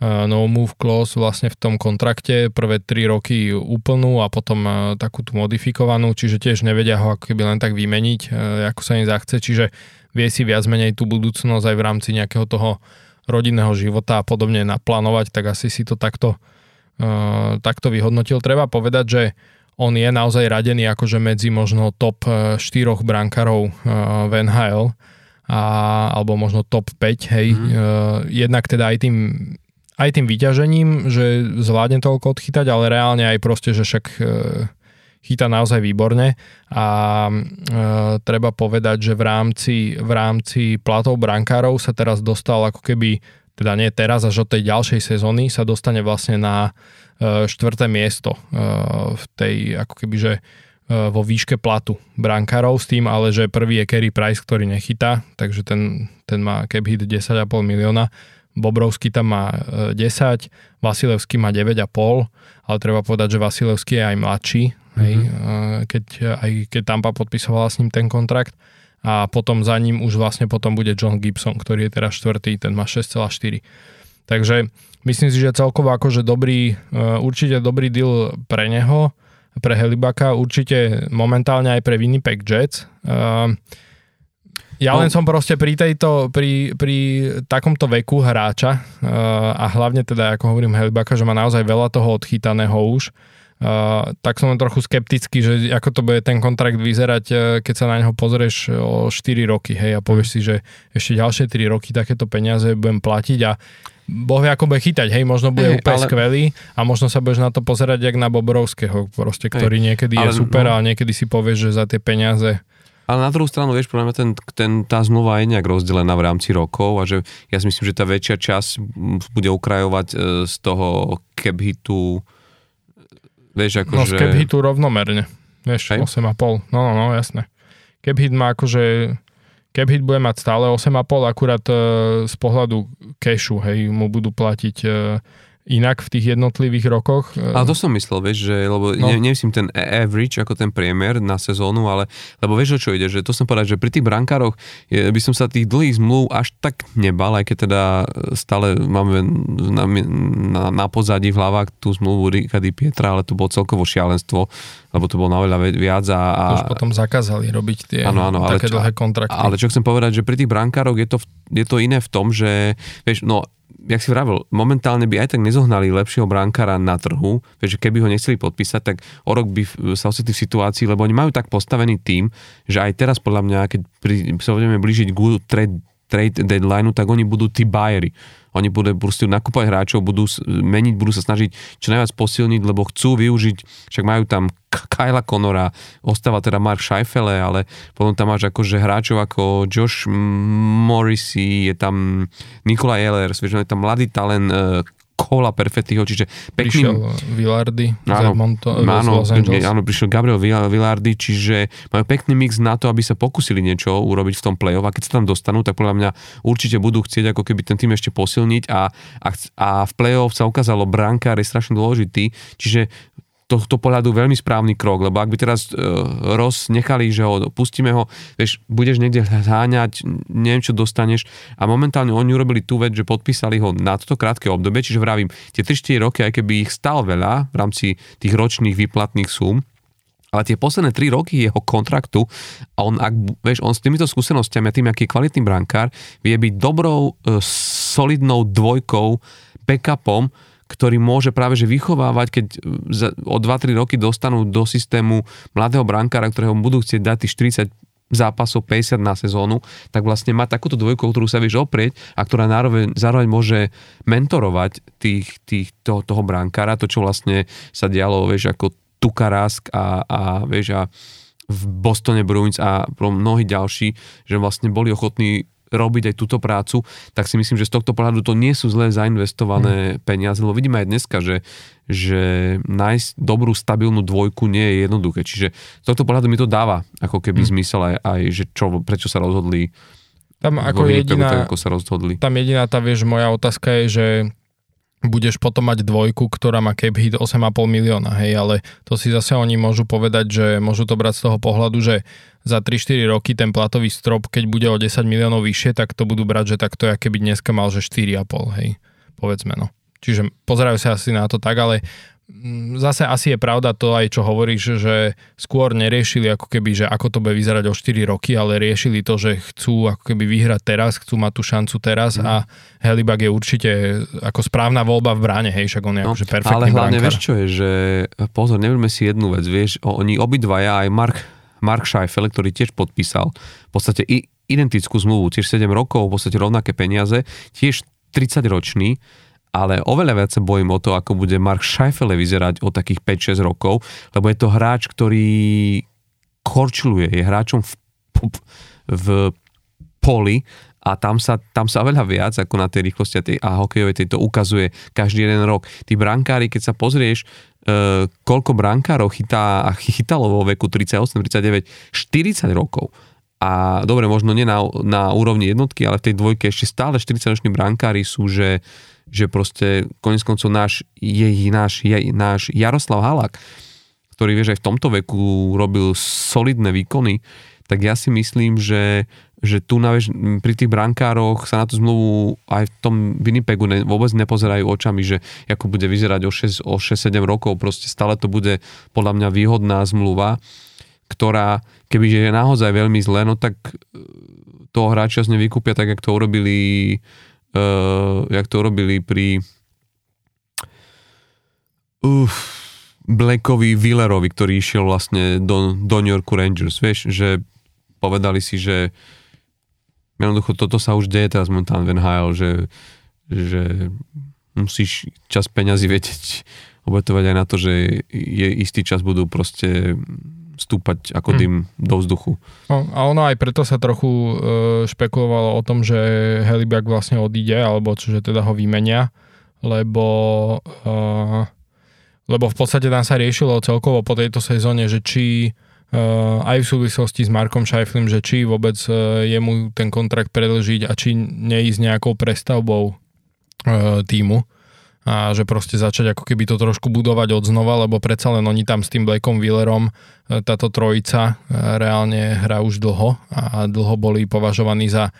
no move clause vlastne v tom kontrakte, prvé 3 roky úplnú a potom uh, takú tú modifikovanú, čiže tiež nevedia ho ako keby len tak vymeniť, uh, ako sa im zachce, čiže vie si viac menej tú budúcnosť aj v rámci nejakého toho rodinného života a podobne naplánovať, tak asi si to takto, takto vyhodnotil. Treba povedať, že on je naozaj radený akože medzi možno top 4 uh, brankárov v NHL a, alebo možno top 5, hej. Mm. Jednak teda aj tým aj tým vyťažením, že zvládne toľko odchytať, ale reálne aj proste, že však uh, chytá naozaj výborne a e, treba povedať, že v rámci, v rámci platov brankárov sa teraz dostal ako keby, teda nie teraz, až od tej ďalšej sezóny sa dostane vlastne na e, štvrté miesto e, v tej ako keby, že e, vo výške platu brankárov s tým, ale že prvý je Kerry Price, ktorý nechytá, takže ten, ten má cap hit 10,5 milióna. Bobrovský tam má 10, e, Vasilevský má 9,5, ale treba povedať, že Vasilevský je aj mladší, hej, mm-hmm. keď, aj keď Tampa podpisovala s ním ten kontrakt a potom za ním už vlastne potom bude John Gibson, ktorý je teraz štvrtý, ten má 6,4. Takže myslím si, že celkovo akože dobrý, e, určite dobrý deal pre neho, pre Helibaka, určite momentálne aj pre Winnipeg Jets. E, ja len no. som proste pri tejto, pri, pri takomto veku hráča a hlavne teda, ako hovorím Helibaka, že má naozaj veľa toho odchytaného už, Uh, tak som trochu skeptický, že ako to bude ten kontrakt vyzerať, uh, keď sa na neho pozrieš o 4 roky, hej, a povieš si, že ešte ďalšie 3 roky takéto peniaze budem platiť a Boh ako bude chytať, hej, možno bude hey, úplne ale... skvelý a možno sa budeš na to pozerať jak na Bobrovského, proste, ktorý hey, niekedy ale, je super no. a niekedy si povieš, že za tie peniaze Ale na druhú stranu, vieš, podľa mňa ten, ten, tá zmluva je nejak rozdelená v rámci rokov a že ja si myslím, že tá väčšia časť bude ukrajovať e, z toho cap hitu, vieš, ako No že... z cap hitu rovnomerne. Vieš, Hej. 8,5. No, no, no, jasné. Cap hit má akože... Cap hit bude mať stále 8,5, akurát e, z pohľadu cashu, hej, mu budú platiť e, inak v tých jednotlivých rokoch. E, Ale to som myslel, vieš, že, lebo No. ne, nemyslím ten average ako ten priemer na sezónu, ale, lebo vieš, o čo ide, že to som povedať, že pri tých brankároch je, by som sa tých dlhých zmluv až tak nebal, aj keď teda stále máme na, na, na pozadí v hlavách tú zmluvu Rikady Pietra, ale to bolo celkovo šialenstvo, lebo to bolo naveľa ve- viac a, a to už potom zakázali robiť tie áno, ale také čo- dlhé kontrakty. ale čo chcem povedať, že pri tých brankároch je to, je to iné v tom, že vieš, no jak si vravel, momentálne by aj tak nezohnali lepšieho brankára na trhu, že keby ho nechceli podpísať, tak o rok by sa ocitli v situácii, lebo oni majú tak postavený tým, že aj teraz podľa mňa, keď sa budeme blížiť k trade, trade deadlineu, tak oni budú tí bajery. Oni budú proste nakúpať hráčov, budú meniť, budú sa snažiť čo najviac posilniť, lebo chcú využiť, však majú tam Kyla Conora, ostáva teda Mark Scheifele, ale potom tam máš akože hráčov ako Josh Morrissey, je tam Nikola Ehlers, vieš, je tam mladý talent uh, Kola Perfettiho, čiže Prišiel pekný... Villardy z Áno, Edmonton, z áno, áno, prišiel Gabriel Vill- Villardy, čiže majú pekný mix na to, aby sa pokúsili niečo urobiť v tom play-off. A keď sa tam dostanú, tak podľa mňa určite budú chcieť ako keby ten tým ešte posilniť a, a, a v play-off sa ukázalo, brankár je strašne dôležitý, čiže tohto pohľadu veľmi správny krok, lebo ak by teraz uh, Ross nechali, že ho pustíme ho, vieš, budeš niekde háňať, neviem čo dostaneš. A momentálne oni urobili tú vec, že podpísali ho na toto krátke obdobie, čiže vravím, tie 3-4 roky, aj keby ich stal veľa v rámci tých ročných výplatných súm, ale tie posledné 3 roky jeho kontraktu a on, ak, vieš, on s týmito skúsenostiami a tým, aký je kvalitný brankár, vie byť dobrou, e, solidnou dvojkou, backupom, ktorý môže práve že vychovávať, keď e, o 2-3 roky dostanú do systému mladého brankára, ktorého budú chcieť dať tých 40 zápasov 50 na sezónu, tak vlastne má takúto dvojku, ktorú sa vieš oprieť a ktorá zároveň, zároveň môže mentorovať tých, tých, toho, toho brankára, to čo vlastne sa dialo, vieš, ako Tuka Rask a, a vieš, a v Bostone Bruins a mnohí ďalší, že vlastne boli ochotní robiť aj túto prácu, tak si myslím, že z tohto pohľadu to nie sú zle zainvestované mm. peniaze, lebo vidíme aj dneska, že, že nájsť dobrú, stabilnú dvojku nie je jednoduché. Čiže z tohto pohľadu mi to dáva ako keby mm. zmysel aj, aj že čo, prečo sa rozhodli Tam ako jediná, tak, ako sa rozhodli. tam jediná tá, vieš, moja otázka je, že budeš potom mať dvojku, ktorá má cap hit 8,5 milióna, hej, ale to si zase oni môžu povedať, že môžu to brať z toho pohľadu, že za 3-4 roky ten platový strop, keď bude o 10 miliónov vyššie, tak to budú brať, že takto je, keby dneska mal, že 4,5, hej, povedzme, no. Čiže pozerajú sa asi na to tak, ale zase asi je pravda to aj, čo hovoríš, že skôr neriešili ako keby, že ako to bude vyzerať o 4 roky, ale riešili to, že chcú ako keby vyhrať teraz, chcú mať tú šancu teraz mm. a Helibak je určite ako správna voľba v bráne, hej, však on je no, akože perfektný ale hlavne brankár. vieš čo je, že pozor, neverme si jednu vec, vieš, oni obidvaja, aj Mark, Mark Scheifele, ktorý tiež podpísal v podstate i, identickú zmluvu, tiež 7 rokov, v podstate rovnaké peniaze, tiež 30 ročný, ale oveľa viac sa bojím o to, ako bude Mark Scheifele vyzerať o takých 5-6 rokov, lebo je to hráč, ktorý korčuluje, je hráčom v, v poli a tam sa, tam sa oveľa viac ako na tej rýchlosti a, tej, a hokejovej tej to ukazuje každý jeden rok. Tí brankári, keď sa pozrieš, e, koľko brankárov chytá, a chytalo vo veku 38, 39, 40 rokov. A dobre, možno nie na, na úrovni jednotky, ale v tej dvojke ešte stále 40-roční brankári sú, že, že proste konec koncov náš, je, náš, je, náš Jaroslav Halak, ktorý vieš aj v tomto veku robil solidné výkony, tak ja si myslím, že, že tu na, vieš, pri tých brankároch sa na tú zmluvu aj v tom Winnipegu ne, vôbec nepozerajú očami, že ako bude vyzerať o 6-7 o 6, rokov, proste stále to bude podľa mňa výhodná zmluva, ktorá, kebyže je naozaj veľmi zle, no tak toho hráča z nevykúpia tak, jak to urobili uh, jak to urobili pri uh, Blackovi Willerovi, ktorý išiel vlastne do, do New Yorku Rangers, vieš, že povedali si, že jednoducho toto sa už deje teraz momentálne v NHL, že, že musíš čas peňazí vedieť obetovať aj na to, že je istý čas budú proste stúpať ako dym hmm. do vzduchu. No, a ono aj preto sa trochu e, špekulovalo o tom, že Helibak vlastne odíde, alebo že teda ho vymenia, lebo e, lebo v podstate tam sa riešilo celkovo po tejto sezóne, že či e, aj v súvislosti s Markom Scheiflim, že či vôbec e, je mu ten kontrakt predlžiť a či neísť nejakou prestavbou e, týmu a že proste začať ako keby to trošku budovať od znova, lebo predsa len oni tam s tým Blackom Willerom, e, táto trojica e, reálne hrá už dlho a dlho boli považovaní za e,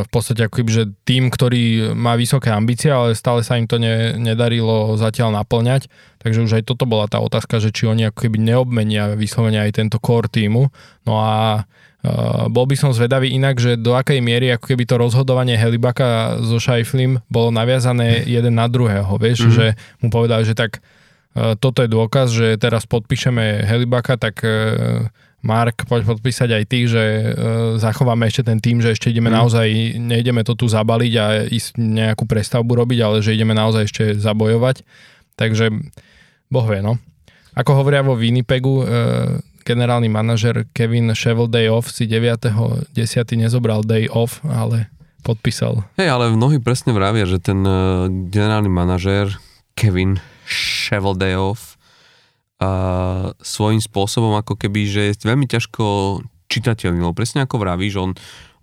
v podstate ako keby, že tým, ktorý má vysoké ambície, ale stále sa im to ne, nedarilo zatiaľ naplňať, takže už aj toto bola tá otázka, že či oni ako keby neobmenia vyslovene aj tento core týmu. No a Uh, bol by som zvedavý inak, že do akej miery ako keby to rozhodovanie Helibaka so Šajflim bolo naviazané jeden na druhého, vieš, mm-hmm. že mu povedal, že tak uh, toto je dôkaz, že teraz podpíšeme Helibaka, tak uh, Mark, poď podpísať aj ty, že zachováme ešte ten tým, že ešte ideme mm. naozaj, nejdeme to tu zabaliť a ísť nejakú prestavbu robiť, ale že ideme naozaj ešte zabojovať. Takže boh vie, no. Ako hovoria vo Winnipegu, generálny manažer Kevin Shevel Day Off si 9.10. nezobral Day Off, ale podpísal. Hej, ale mnohí presne vravia, že ten uh, generálny manažer Kevin Shevel Day Off uh, svojím spôsobom ako keby, že je veľmi ťažko čitateľný, lebo presne ako vravíš, on,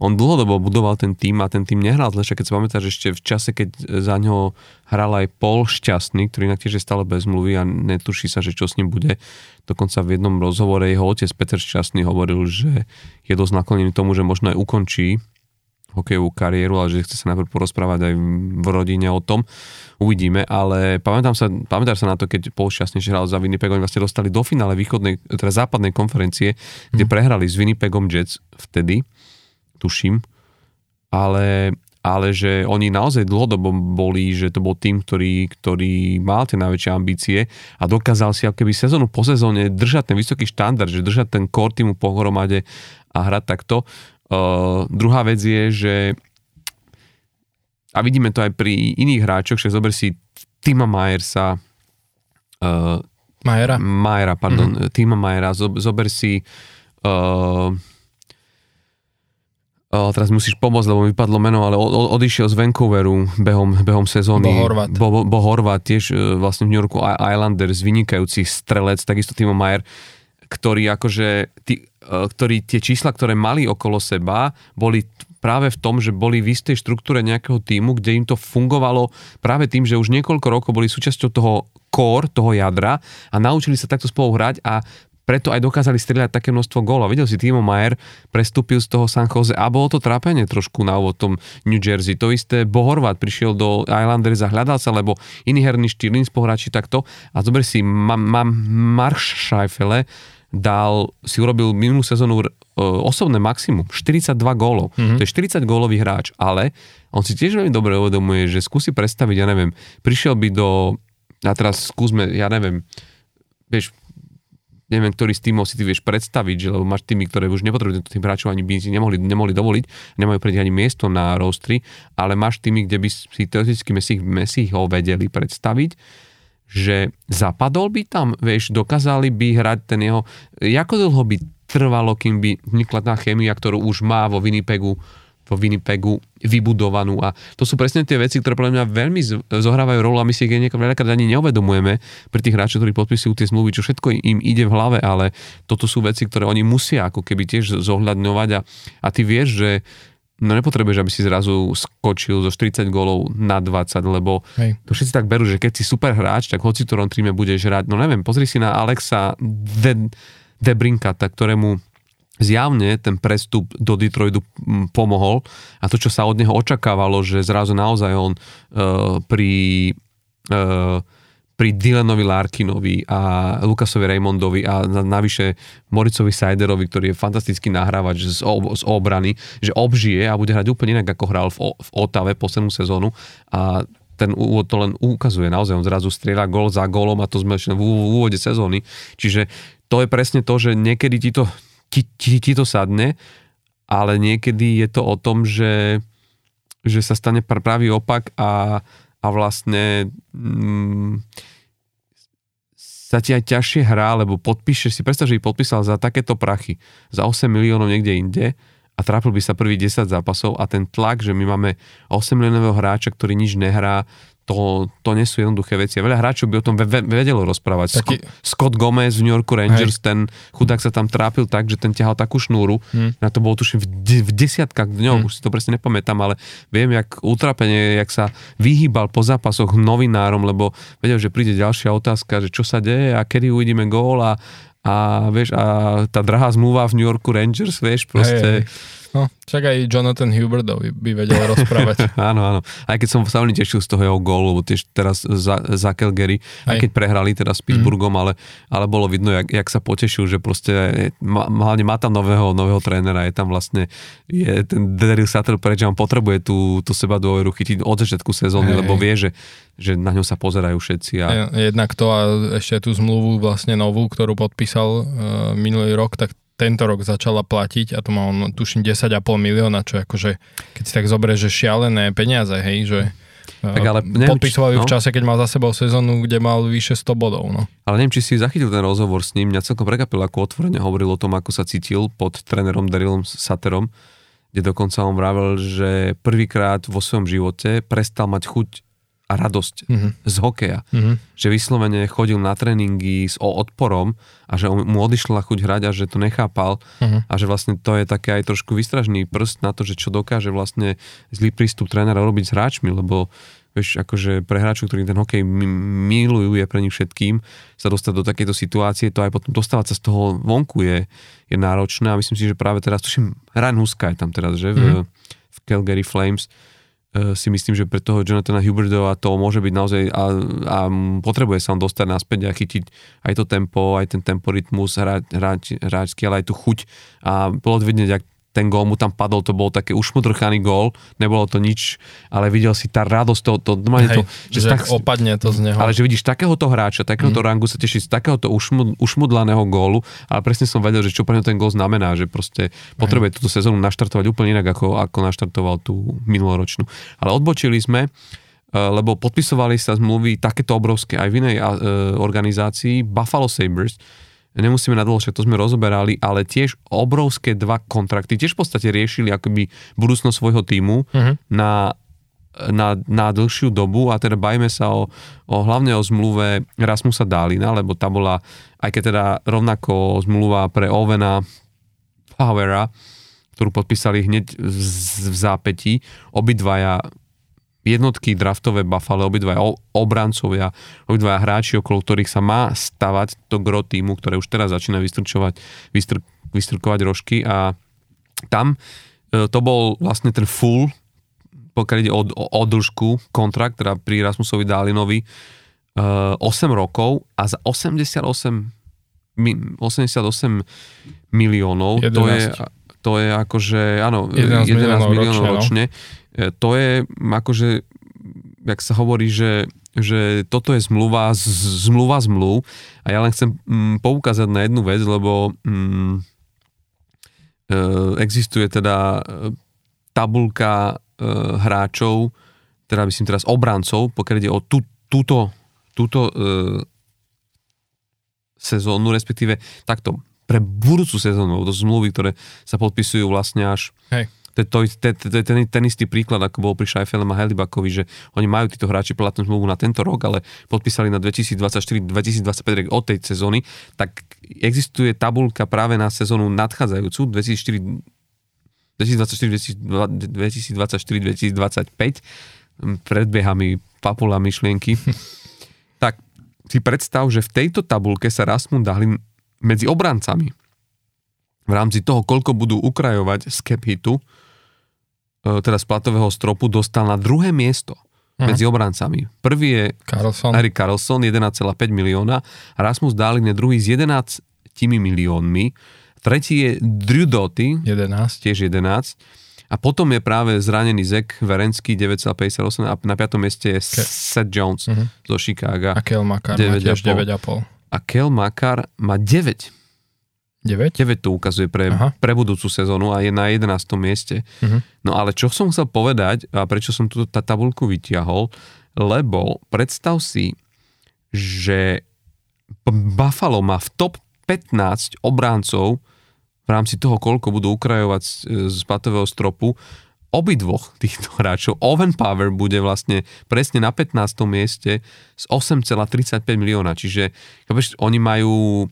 on dlhodobo budoval ten tým a ten tým nehral zle, keď sa pamätáš ešte v čase, keď za ňo hral aj Paul Šťastný, ktorý inak tiež je stále bez mluvy a netuší sa, že čo s ním bude. Dokonca v jednom rozhovore jeho otec Peter Šťastný hovoril, že je dosť naklonený tomu, že možno aj ukončí hokejovú kariéru, ale že chce sa najprv porozprávať aj v rodine o tom. Uvidíme, ale pamätám sa, pamätáš sa na to, keď Paul Šťastný hral za Winnipeg, oni vlastne dostali do finále východnej, teda západnej konferencie, kde mm. prehrali s Winnipegom Jets vtedy tuším, ale, ale že oni naozaj dlhodobo boli, že to bol tým, ktorý, ktorý mal tie najväčšie ambície a dokázal si keby sezónu po sezóne držať ten vysoký štandard, že držať ten core týmu pohromade a hrať takto. Uh, druhá vec je, že a vidíme to aj pri iných hráčoch, že zober si Tima Majersa uh, Majera. Majera, pardon, mm-hmm. Tima Majera, zober si uh, teraz musíš pomôcť, lebo mi vypadlo meno, ale odišiel z Vancouveru behom, behom sezóny. Bo Horvat. Bo, bo, bo Horvat tiež e, vlastne v New Yorku Islanders, vynikajúci strelec, takisto Timo Mayer, ktorý akože, tí, e, ktorí tie čísla, ktoré mali okolo seba, boli práve v tom, že boli v istej štruktúre nejakého týmu, kde im to fungovalo práve tým, že už niekoľko rokov boli súčasťou toho core, toho jadra a naučili sa takto spolu hrať a preto aj dokázali strieľať také množstvo gólov. Videl si, Timo Mayer prestúpil z toho San Jose a bolo to trápenie trošku na úvod tom New Jersey. To isté Bohorvat prišiel do Islanders a hľadal sa, lebo iný herný štýl, iný spohráči takto. A zober si, mám ma, Mark Scheifele dal, si urobil minulú sezónu uh, osobné maximum, 42 gólov. Mm-hmm. To je 40 gólový hráč, ale on si tiež veľmi dobre uvedomuje, že skúsi predstaviť, ja neviem, prišiel by do, a teraz skúsme, ja neviem, vieš, neviem, ktorý z týmov si ty vieš predstaviť, že lebo máš týmy, ktoré už nepotrebujú tým hráčov ani by si nemohli, nemohli dovoliť, nemajú pre ani miesto na rostri, ale máš týmy, kde by si teoreticky Messi, Messi ho vedeli predstaviť, že zapadol by tam, vieš, dokázali by hrať ten jeho, ako dlho by trvalo, kým by vznikla tá chémia, ktorú už má vo Winnipegu vo Winnipegu vybudovanú a to sú presne tie veci, ktoré podľa mňa veľmi zohrávajú rolu a my si ich veľakrát ani neuvedomujeme pri tých hráčoch, ktorí podpisujú tie zmluvy, čo všetko im ide v hlave, ale toto sú veci, ktoré oni musia ako keby tiež zohľadňovať a, a ty vieš, že no nepotrebuješ, aby si zrazu skočil zo 40 gólov na 20, lebo Hej. to všetci tak berú, že keď si super hráč, tak hoci to týme budeš hrať. No neviem, pozri si na Alexa De, Debrinka, ktorému zjavne ten prestup do Detroitu pomohol a to, čo sa od neho očakávalo, že zrazu naozaj on uh, pri uh, pri Dylanovi Larkinovi a Lukasovi Raymondovi a navyše Moricovi Sajderovi, ktorý je fantastický nahrávač z, ob, z obrany, že obžije a bude hrať úplne inak, ako hral v, v Otave poslednú sezónu a ten úvod to len ukazuje. Naozaj on zrazu strieľa gól za gólom a to sme ešte v úvode sezóny. Čiže to je presne to, že niekedy ti to ti, ti, ti to sadne, ale niekedy je to o tom, že, že sa stane pravý opak a, a vlastne mm, sa ti aj ťažšie hrá, lebo podpíšeš si, predstav, že by podpísal za takéto prachy, za 8 miliónov niekde inde a trápil by sa prvý 10 zápasov a ten tlak, že my máme 8 miliónového hráča, ktorý nič nehrá, to, to nie sú jednoduché veci. Veľa hráčov by o tom vedelo rozprávať. Taký... Scott Gomez v New Yorku Rangers, Hej. ten chudák sa tam trápil tak, že ten ťahal takú šnúru, hmm. na to bolo tuším v, de- v desiatkách dňov, hmm. už si to presne nepamätám, ale viem, jak utrapenie, jak sa vyhýbal po zápasoch novinárom, lebo vedel, že príde ďalšia otázka, že čo sa deje a kedy uvidíme gól a, a vieš, a tá drahá zmluva v New Yorku Rangers, vieš, proste... Hej, hej No, však aj Jonathan Hubertovi by vedel rozprávať. áno, áno. Aj keď som sa veľmi tešil z toho jeho gólu, lebo tiež teraz za, za Calgary, aj. aj keď prehrali teraz s Pittsburghom, mm. ale, ale bolo vidno, jak, jak sa potešil, že proste má, hlavne má tam nového, nového trénera, je tam vlastne je ten Daryl Sutter preč, on potrebuje tú, tú seba dôveru chytiť od začiatku sezóny, lebo vie, že, že na ňo sa pozerajú všetci. A... Jednak to a ešte tú zmluvu vlastne novú, ktorú podpísal uh, minulý rok, tak tento rok začala platiť a to má on, tuším, 10,5 milióna, čo akože, keď si tak zoberieš, že šialené peniaze, hej, že tak ale neviem, podpisovali no? v čase, keď mal za sebou sezónu, kde mal vyše 100 bodov. No. Ale neviem, či si zachytil ten rozhovor s ním. Mňa celkom prekapil, ako otvorene hovoril o tom, ako sa cítil pod trénerom Darylom Saterom, kde dokonca on vravel, že prvýkrát vo svojom živote prestal mať chuť a radosť mm-hmm. z hokeja. Mm-hmm. Že vyslovene chodil na tréningy s odporom a že mu odišla chuť hrať a že to nechápal mm-hmm. a že vlastne to je také aj trošku vystražný prst na to, že čo dokáže vlastne zlý prístup trénera robiť s hráčmi, lebo vieš, akože pre hráčov, ktorí ten hokej milujú, je pre nich všetkým, sa dostať do takejto situácie, to aj potom dostávať sa z toho vonku je, je náročné a myslím si, že práve teraz, tuším, Ryan Huska je tam teraz, že, v, mm. v Calgary Flames, si myslím, že pre toho Jonathana Hubertova to môže byť naozaj a, a potrebuje sa on dostať naspäť a chytiť aj to tempo, aj ten temporitmus hráč, hráčsky, ale aj tú chuť a bolo vidieť, ak ten gól mu tam padol, to bol také ušmudrchaný gól, nebolo to nič, ale videl si tá radosť toho, to, Hej, to že, že tak, opadne to z neho. Ale že vidíš takéhoto hráča, takéhoto mm. rangu sa teší z takéhoto ušmud, ušmudlaného gólu, ale presne som vedel, že čo pre ten gól znamená, že proste potrebuje túto sezónu naštartovať úplne inak, ako, ako naštartoval tú minuloročnú. Ale odbočili sme, eh, lebo podpisovali sa zmluvy takéto obrovské aj v inej eh, organizácii, Buffalo Sabres, nemusíme na dlho, to sme rozoberali, ale tiež obrovské dva kontrakty, tiež v podstate riešili akoby budúcnosť svojho týmu uh-huh. na, na, na dlhšiu dobu a teda bajme sa o, o hlavne o zmluve Rasmusa Dálina, lebo tá bola, aj keď teda rovnako zmluva pre Ovena Powera, ktorú podpísali hneď v, v zápätí, obidvaja jednotky draftové Buffalo, obidva obrancovia, obidva hráči, okolo ktorých sa má stavať to gro týmu, ktoré už teraz začína vystrčovať, vystr, vystrkovať rožky a tam e, to bol vlastne ten full, pokiaľ ide o, o, o dĺžku, kontrakt, teda pri Rasmusovi Dálinovi, 8 e, rokov a za 88 88 miliónov, 11. to je, to je akože, áno, 11, 11 miliónov, miliónov ročne. ročne. E, to je akože, jak sa hovorí, že, že toto je zmluva, zmluva zmluv. A ja len chcem mm, poukázať na jednu vec, lebo mm, e, existuje teda e, tabulka hráčov, teda myslím teraz obrancov, pokiaľ ide o tú, túto, túto e, sezónu, respektíve takto, pre budúcu sezónu, to zmluvy, ktoré sa podpisujú vlastne až Hej to, to, to, to, to je ten, ten istý príklad, ako bol pri Scheifelem a Helibakovi, že oni majú títo hráči platnú zmluvu na tento rok, ale podpísali na 2024-2025 od tej sezóny, tak existuje tabulka práve na sezónu nadchádzajúcu 2024-2025 predbieha mi papula myšlienky. tak si predstav, že v tejto tabulke sa Rasmund dali medzi obrancami v rámci toho, koľko budú ukrajovať z cap hitu, teda z platového stropu dostal na druhé miesto uh-huh. medzi obrancami. Prvý je Carlson. Harry Carlson, 1,5 milióna. Rasmus Dálin je druhý s 11 miliónmi. Tretí je Drew Doughty, 11. tiež 11. A potom je práve zranený Zek Verenský 9,58 a na piatom mieste je Ke- Seth Jones uh-huh. zo Chicago. A Kel Makar 9, má tiež 9,5. A Kel Makar má 9 9? 9 to ukazuje pre, pre budúcu sezónu a je na 11. mieste. Uh-huh. No ale čo som chcel povedať a prečo som tá tabulku vytiahol, lebo predstav si, že Buffalo má v top 15 obráncov v rámci toho, koľko budú ukrajovať z, patového stropu, obidvoch týchto hráčov, Owen Power bude vlastne presne na 15. mieste z 8,35 milióna, čiže oni majú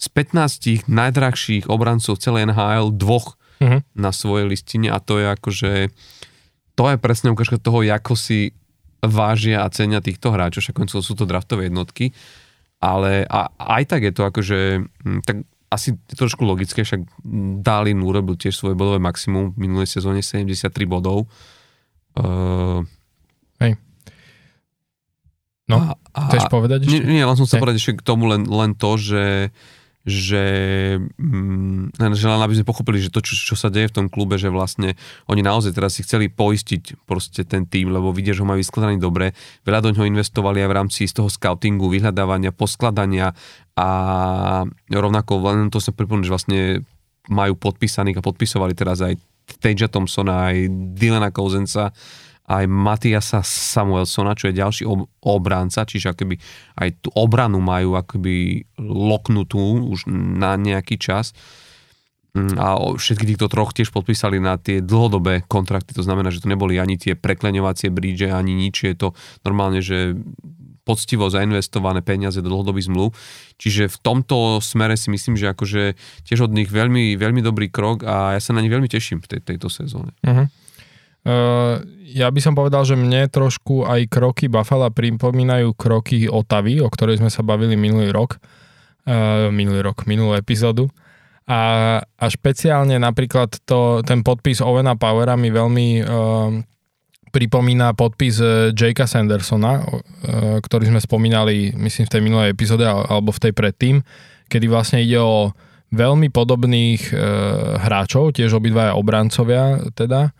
z 15 najdrahších obrancov celej NHL dvoch uh-huh. na svojej listine a to je akože to je presne ukážka toho, ako si vážia a cenia týchto hráčov, však sú to draftové jednotky, ale a, aj tak je to akože, hm, tak asi trošku logické, však Dalin urobil tiež svoje bodové maximum v minulej sezóne 73 bodov. Uh, Hej. No, a, a, chceš povedať ešte? Nie, nie len som sa povedať ešte k tomu len, len to, že že, mm, že len aby sme pochopili, že to, čo, čo sa deje v tom klube, že vlastne oni naozaj teraz si chceli poistiť proste ten tým, lebo vidia, že ho majú vyskladaný dobre. Veľa do ňoho investovali aj v rámci z toho scoutingu, vyhľadávania, poskladania a rovnako len to sa pripomínam, že vlastne majú podpísaných a podpisovali teraz aj Tejja Thompsona, aj Dylana Kouzenca, aj Matiasa Samuelsona, čo je ďalší ob- obránca, čiže akoby aj tú obranu majú akoby loknutú už na nejaký čas. Mm, a všetky týchto troch tiež podpísali na tie dlhodobé kontrakty, to znamená, že to neboli ani tie prekleňovacie bridge, ani nič, je to normálne, že poctivo zainvestované peniaze do dlhodobých zmluv. Čiže v tomto smere si myslím, že akože tiež od nich veľmi, veľmi dobrý krok a ja sa na nich veľmi teším v tej, tejto sezóne. Uh-huh. Ja by som povedal, že mne trošku aj kroky Buffalo pripomínajú kroky Otavy, o ktorej sme sa bavili minulý rok, uh, minulý rok, minulú epizódu. A, a špeciálne napríklad to, ten podpis Ovena Powera mi veľmi uh, pripomína podpis Jakea Sandersona, ktorý sme spomínali, myslím, v tej minulej epizóde alebo v tej predtým, kedy vlastne ide o veľmi podobných uh, hráčov, tiež obidvaja obrancovia teda,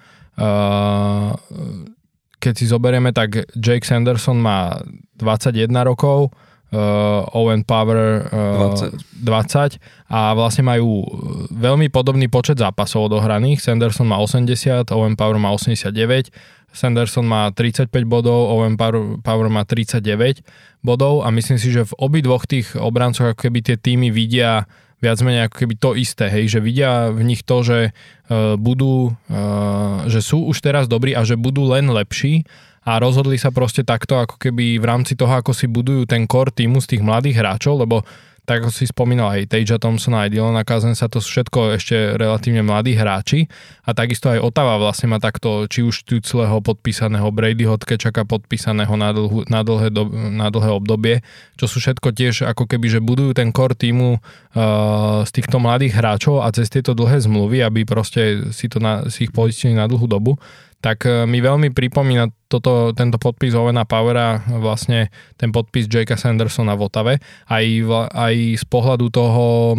keď si zoberieme, tak Jake Sanderson má 21 rokov, uh, Owen Power uh, 20. 20 a vlastne majú veľmi podobný počet zápasov odohraných. Sanderson má 80, Owen Power má 89, Sanderson má 35 bodov, Owen Power, Power má 39 bodov a myslím si, že v obidvoch tých obrancoch ako keby tie týmy vidia viac menej ako keby to isté, hej, že vidia v nich to, že uh, budú, uh, že sú už teraz dobrí a že budú len lepší a rozhodli sa proste takto ako keby v rámci toho, ako si budujú ten core týmu z tých mladých hráčov, lebo tak ako si spomínal aj Teja Thompsona, aj Dylana sa to sú všetko ešte relatívne mladí hráči. A takisto aj Otava vlastne má takto či už Tucleho podpísaného, Bradyho Tkečaka podpísaného na, dlhu, na, dlhé do, na dlhé obdobie, čo sú všetko tiež ako keby, že budujú ten core týmu uh, z týchto mladých hráčov a cez tieto dlhé zmluvy, aby proste si, to na, si ich poistili na dlhú dobu tak e, mi veľmi pripomína toto, tento podpis Ovena Powera, vlastne ten podpis Jakea Sandersona v Otave. Aj, aj z pohľadu toho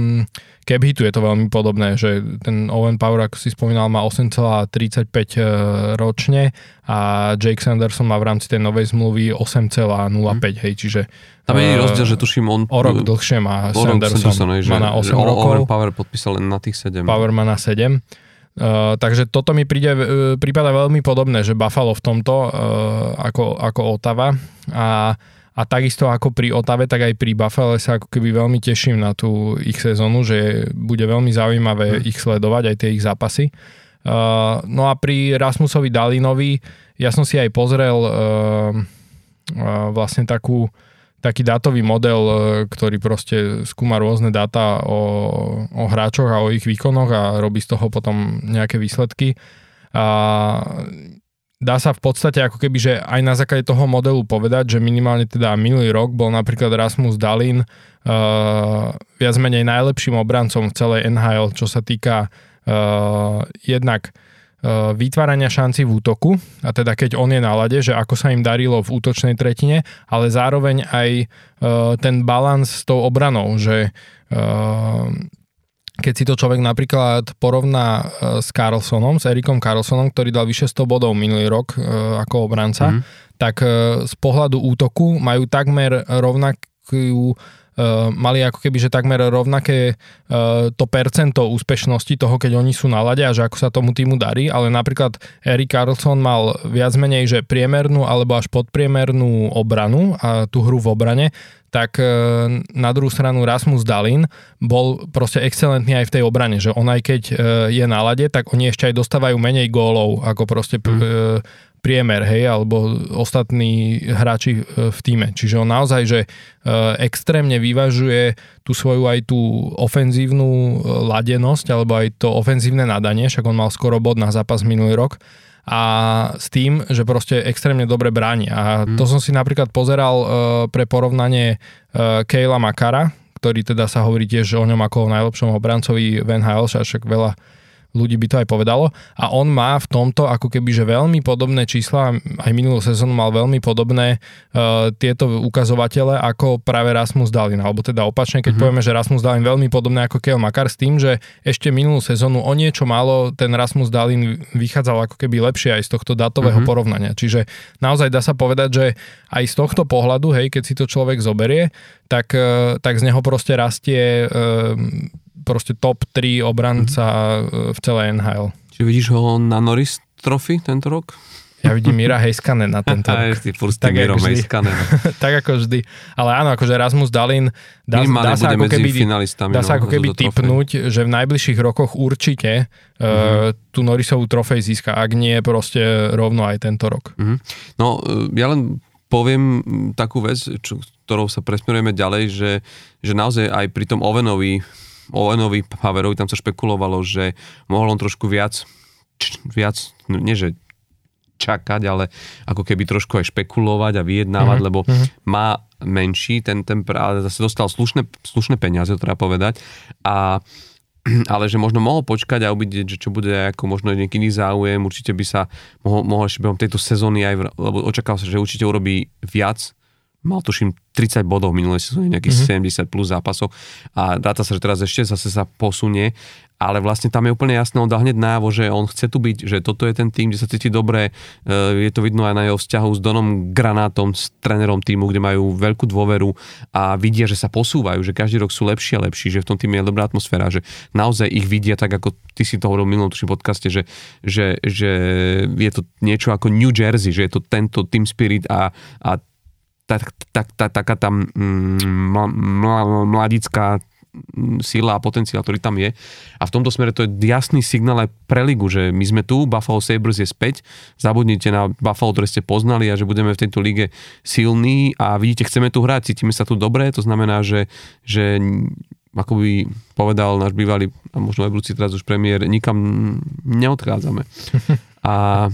cap hitu je to veľmi podobné, že ten Owen Power, ako si spomínal, má 8,35 e, ročne a Jake Sanderson má v rámci tej novej zmluvy 8,05, mm. hej, čiže tam je uh, rozdiel, že tuším on... O rok dlhšie má Sanderson, Sanderson má na 8 rokov. Owen Power podpísal len na tých 7. Power má na 7. Uh, takže toto mi príde, uh, prípada veľmi podobné, že Buffalo v tomto uh, ako, ako Otava a, a takisto ako pri Otave, tak aj pri Buffalo sa ako keby veľmi teším na tú ich sezónu, že bude veľmi zaujímavé hmm. ich sledovať, aj tie ich zápasy. Uh, no a pri Rasmusovi Dalinovi ja som si aj pozrel uh, uh, vlastne takú taký dátový model, e, ktorý proste skúma rôzne dáta o, o hráčoch a o ich výkonoch a robí z toho potom nejaké výsledky. A dá sa v podstate ako keby, že aj na základe toho modelu povedať, že minimálne teda minulý rok bol napríklad Rasmus Dalin uh, viac menej najlepším obrancom v celej NHL, čo sa týka uh, jednak Eh, vytvárania šanci v útoku, a teda keď on je na lade, že ako sa im darilo v útočnej tretine, ale zároveň aj eh, ten balans s tou obranou, že eh, keď si to človek napríklad porovná s Carlsonom, s Erikom Carlsonom, ktorý dal vyše 100 bodov minulý rok ako obranca, mm. tak z pohľadu útoku majú takmer rovnak, rovnakú mali ako keby, že takmer rovnaké uh, to percento úspešnosti toho, keď oni sú na lade a že ako sa tomu týmu darí, ale napríklad Erik Carlson mal viac menej, že priemernú alebo až podpriemernú obranu a tú hru v obrane, tak uh, na druhú stranu Rasmus Dalin bol proste excelentný aj v tej obrane, že on aj keď je na lade, tak oni ešte aj dostávajú menej gólov ako proste mm priemer, hej, alebo ostatní hráči e, v týme. Čiže on naozaj, že e, extrémne vyvažuje tú svoju aj tú ofenzívnu e, ladenosť, alebo aj to ofenzívne nadanie, však on mal skoro bod na zápas minulý rok a s tým, že proste extrémne dobre bráni. A mm. to som si napríklad pozeral pre porovnanie Kejla Makara, ktorý teda sa hovorí tiež o ňom ako o najlepšom obrancovi Van Hale, však veľa ľudí by to aj povedalo. A on má v tomto ako keby, že veľmi podobné čísla, aj minulú sezónu mal veľmi podobné uh, tieto ukazovatele ako práve Rasmus Dalin. Alebo teda opačne, keď mm-hmm. povieme, že Rasmus Dalin veľmi podobné ako Keo Makar s tým, že ešte minulú sezónu o niečo málo ten Rasmus Dalin vychádzal ako keby lepšie aj z tohto datového mm-hmm. porovnania. Čiže naozaj dá sa povedať, že aj z tohto pohľadu, hej, keď si to človek zoberie, tak, uh, tak z neho proste rastie uh, proste top 3 obranca mm-hmm. v celej NHL. Čiže vidíš ho na Norris Trophy tento rok? Ja vidím Mira Heiskanen na tento rok. Ty tak, ako vždy. tak ako vždy. Ale áno, akože Rasmus Dalin dá, dá sa ako keby, dá sa no, ako keby typnúť, že v najbližších rokoch určite mm-hmm. uh, tú Norrisovú trofej získa, ak nie proste rovno aj tento rok. Mm-hmm. No, e, ja len poviem takú vec, čo, ktorou sa presmerujeme ďalej, že, že naozaj aj pri tom Ovenovi o Enovi Haverovi tam sa špekulovalo, že mohol on trošku viac, viac, no nie že čakať, ale ako keby trošku aj špekulovať a vyjednávať, mm-hmm. lebo mm-hmm. má menší ten, ten ale zase dostal slušné, slušné peniaze, to treba povedať. A ale že možno mohol počkať a uvidieť, že čo bude ako možno nejaký iný záujem, určite by sa mohol, mohol ešte behom tejto sezóny aj, lebo očakal sa, že určite urobí viac mal tuším 30 bodov v minulej sezóne, nejakých mm-hmm. 70 plus zápasov a dáta sa, že teraz ešte zase sa posunie, ale vlastne tam je úplne jasné, on dá hneď návo, že on chce tu byť, že toto je ten tým, kde sa cíti dobre, je to vidno aj na jeho vzťahu s Donom Granátom, s trénerom týmu, kde majú veľkú dôveru a vidia, že sa posúvajú, že každý rok sú lepší a lepší, že v tom týme je dobrá atmosféra, že naozaj ich vidia tak, ako ty si to hovoril v minulom podcaste, že, že, že je to niečo ako New Jersey, že je to tento team spirit a, a tak, tak, tak, taká tam mm, mladická sila a potenciál, ktorý tam je. A v tomto smere to je jasný signál aj pre ligu, že my sme tu, Buffalo Sabres je späť, zabudnite na Buffalo, ktoré ste poznali a že budeme v tejto lige silní a vidíte, chceme tu hrať, cítime sa tu dobre, to znamená, že, že ako by povedal náš bývalý, a možno aj budúci teraz už premiér, nikam neodchádzame. A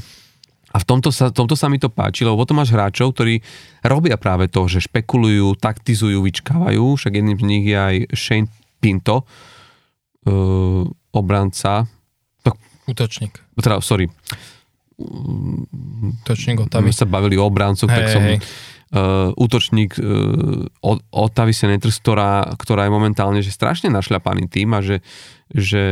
a v tomto sa, tomto sa mi to páči, lebo potom máš hráčov, ktorí robia práve to, že špekulujú, taktizujú, vyčkávajú, však jedným z nich je aj Shane Pinto, uh, obranca. To, Útočník. Teda, sorry. Útočník Otavy. My sa bavili o obrancoch, hey, tak som... Hey. Uh, útočník uh, Otavy Senators, ktorá, ktorá je momentálne že strašne našľapaný tým a že, že...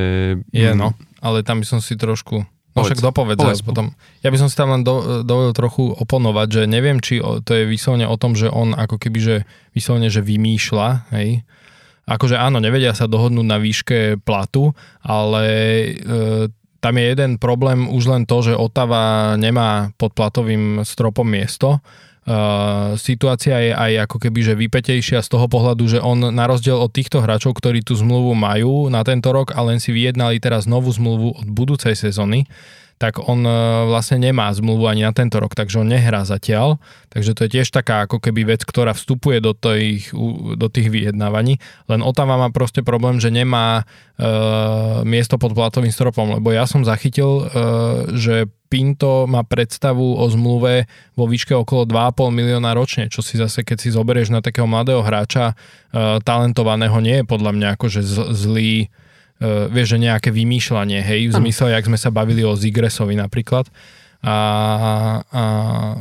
Je, no, ale tam by som si trošku No však dopovedz povedz. potom. Ja by som si tam len do, dovolil trochu oponovať, že neviem, či to je vyslovene o tom, že on ako keby, že vyslovene, že vymýšľa, hej. Akože áno, nevedia sa dohodnúť na výške platu, ale e, tam je jeden problém už len to, že Otava nemá pod platovým stropom miesto Uh, situácia je aj ako keby, že vypetejšia z toho pohľadu, že on na rozdiel od týchto hráčov, ktorí tú zmluvu majú na tento rok a len si vyjednali teraz novú zmluvu od budúcej sezóny, tak on e, vlastne nemá zmluvu ani na tento rok, takže on nehrá zatiaľ. Takže to je tiež taká ako keby vec, ktorá vstupuje do tých, do tých vyjednávaní. Len Otava má proste problém, že nemá e, miesto pod platovým stropom, lebo ja som zachytil, e, že Pinto má predstavu o zmluve vo výške okolo 2,5 milióna ročne, čo si zase, keď si zoberieš na takého mladého hráča e, talentovaného, nie je podľa mňa akože zlý uh, vieš, že nejaké vymýšľanie, hej, v zmysle, jak sme sa bavili o Zigresovi napríklad. A, a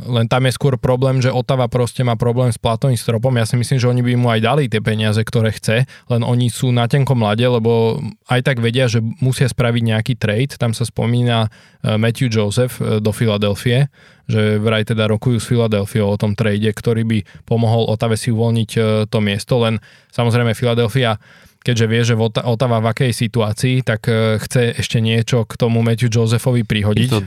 len tam je skôr problém, že Otava proste má problém s platovým stropom. Ja si myslím, že oni by mu aj dali tie peniaze, ktoré chce, len oni sú na tenkom mlade, lebo aj tak vedia, že musia spraviť nejaký trade. Tam sa spomína e, Matthew Joseph e, do Filadelfie, že vraj teda rokujú s Filadelfiou o tom trade, ktorý by pomohol Otave si uvoľniť to miesto, len samozrejme Filadelfia keďže vie, že Otava v akej situácii, tak e, chce ešte niečo k tomu Matthew Josephovi prihodiť. Je to,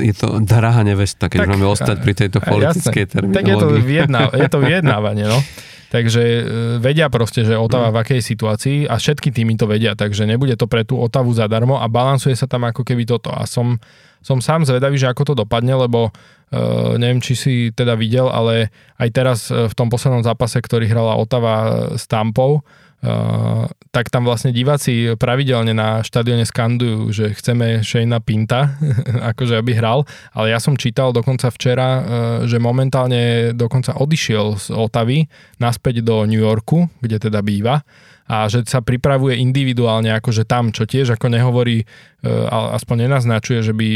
je to drahá nevesta, keď tak, máme ostať pri tejto politickej terminológii. Tak je to, vyjedná, je to vyjednávanie, no. Takže e, vedia proste, že Otava mm. v akej situácii a všetky týmy to vedia, takže nebude to pre tú Otavu zadarmo a balansuje sa tam ako keby toto. A som, som sám zvedavý, že ako to dopadne, lebo uh, neviem, či si teda videl, ale aj teraz v tom poslednom zápase, ktorý hrala Otava s Tampou, Uh, tak tam vlastne diváci pravidelne na štadióne skandujú, že chceme Shayna Pinta, akože aby hral, ale ja som čítal dokonca včera, uh, že momentálne dokonca odišiel z Otavy naspäť do New Yorku, kde teda býva a že sa pripravuje individuálne akože tam, čo tiež ako nehovorí, uh, aspoň nenaznačuje, že by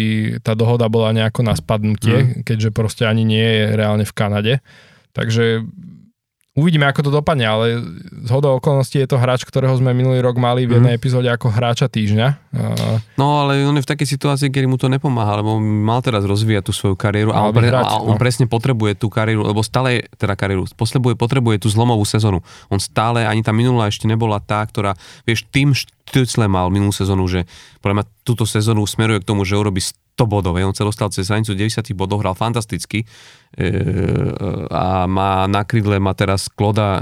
tá dohoda bola nejako na spadnutie, mm. keďže proste ani nie je reálne v Kanade. Takže Uvidíme, ako to dopadne, ale z hodou okolností je to hráč, ktorého sme minulý rok mali v jednej mm. epizóde ako hráča týždňa. No ale on je v takej situácii, kedy mu to nepomáha, lebo mal teraz rozvíjať tú svoju kariéru a on, pre, hrať, a on no. presne potrebuje tú kariéru, lebo stále, teda kariéru, potrebuje, potrebuje tú zlomovú sezónu. On stále, ani tá minulá ešte nebola tá, ktorá, vieš, tým Štücle mal minulú sezónu, že podľa mňa túto sezónu smeruje k tomu, že urobí 100 bodov. On sa dostal cez hranicu 90 bodov, hral fantasticky e, a má na krydle má teraz Kloda,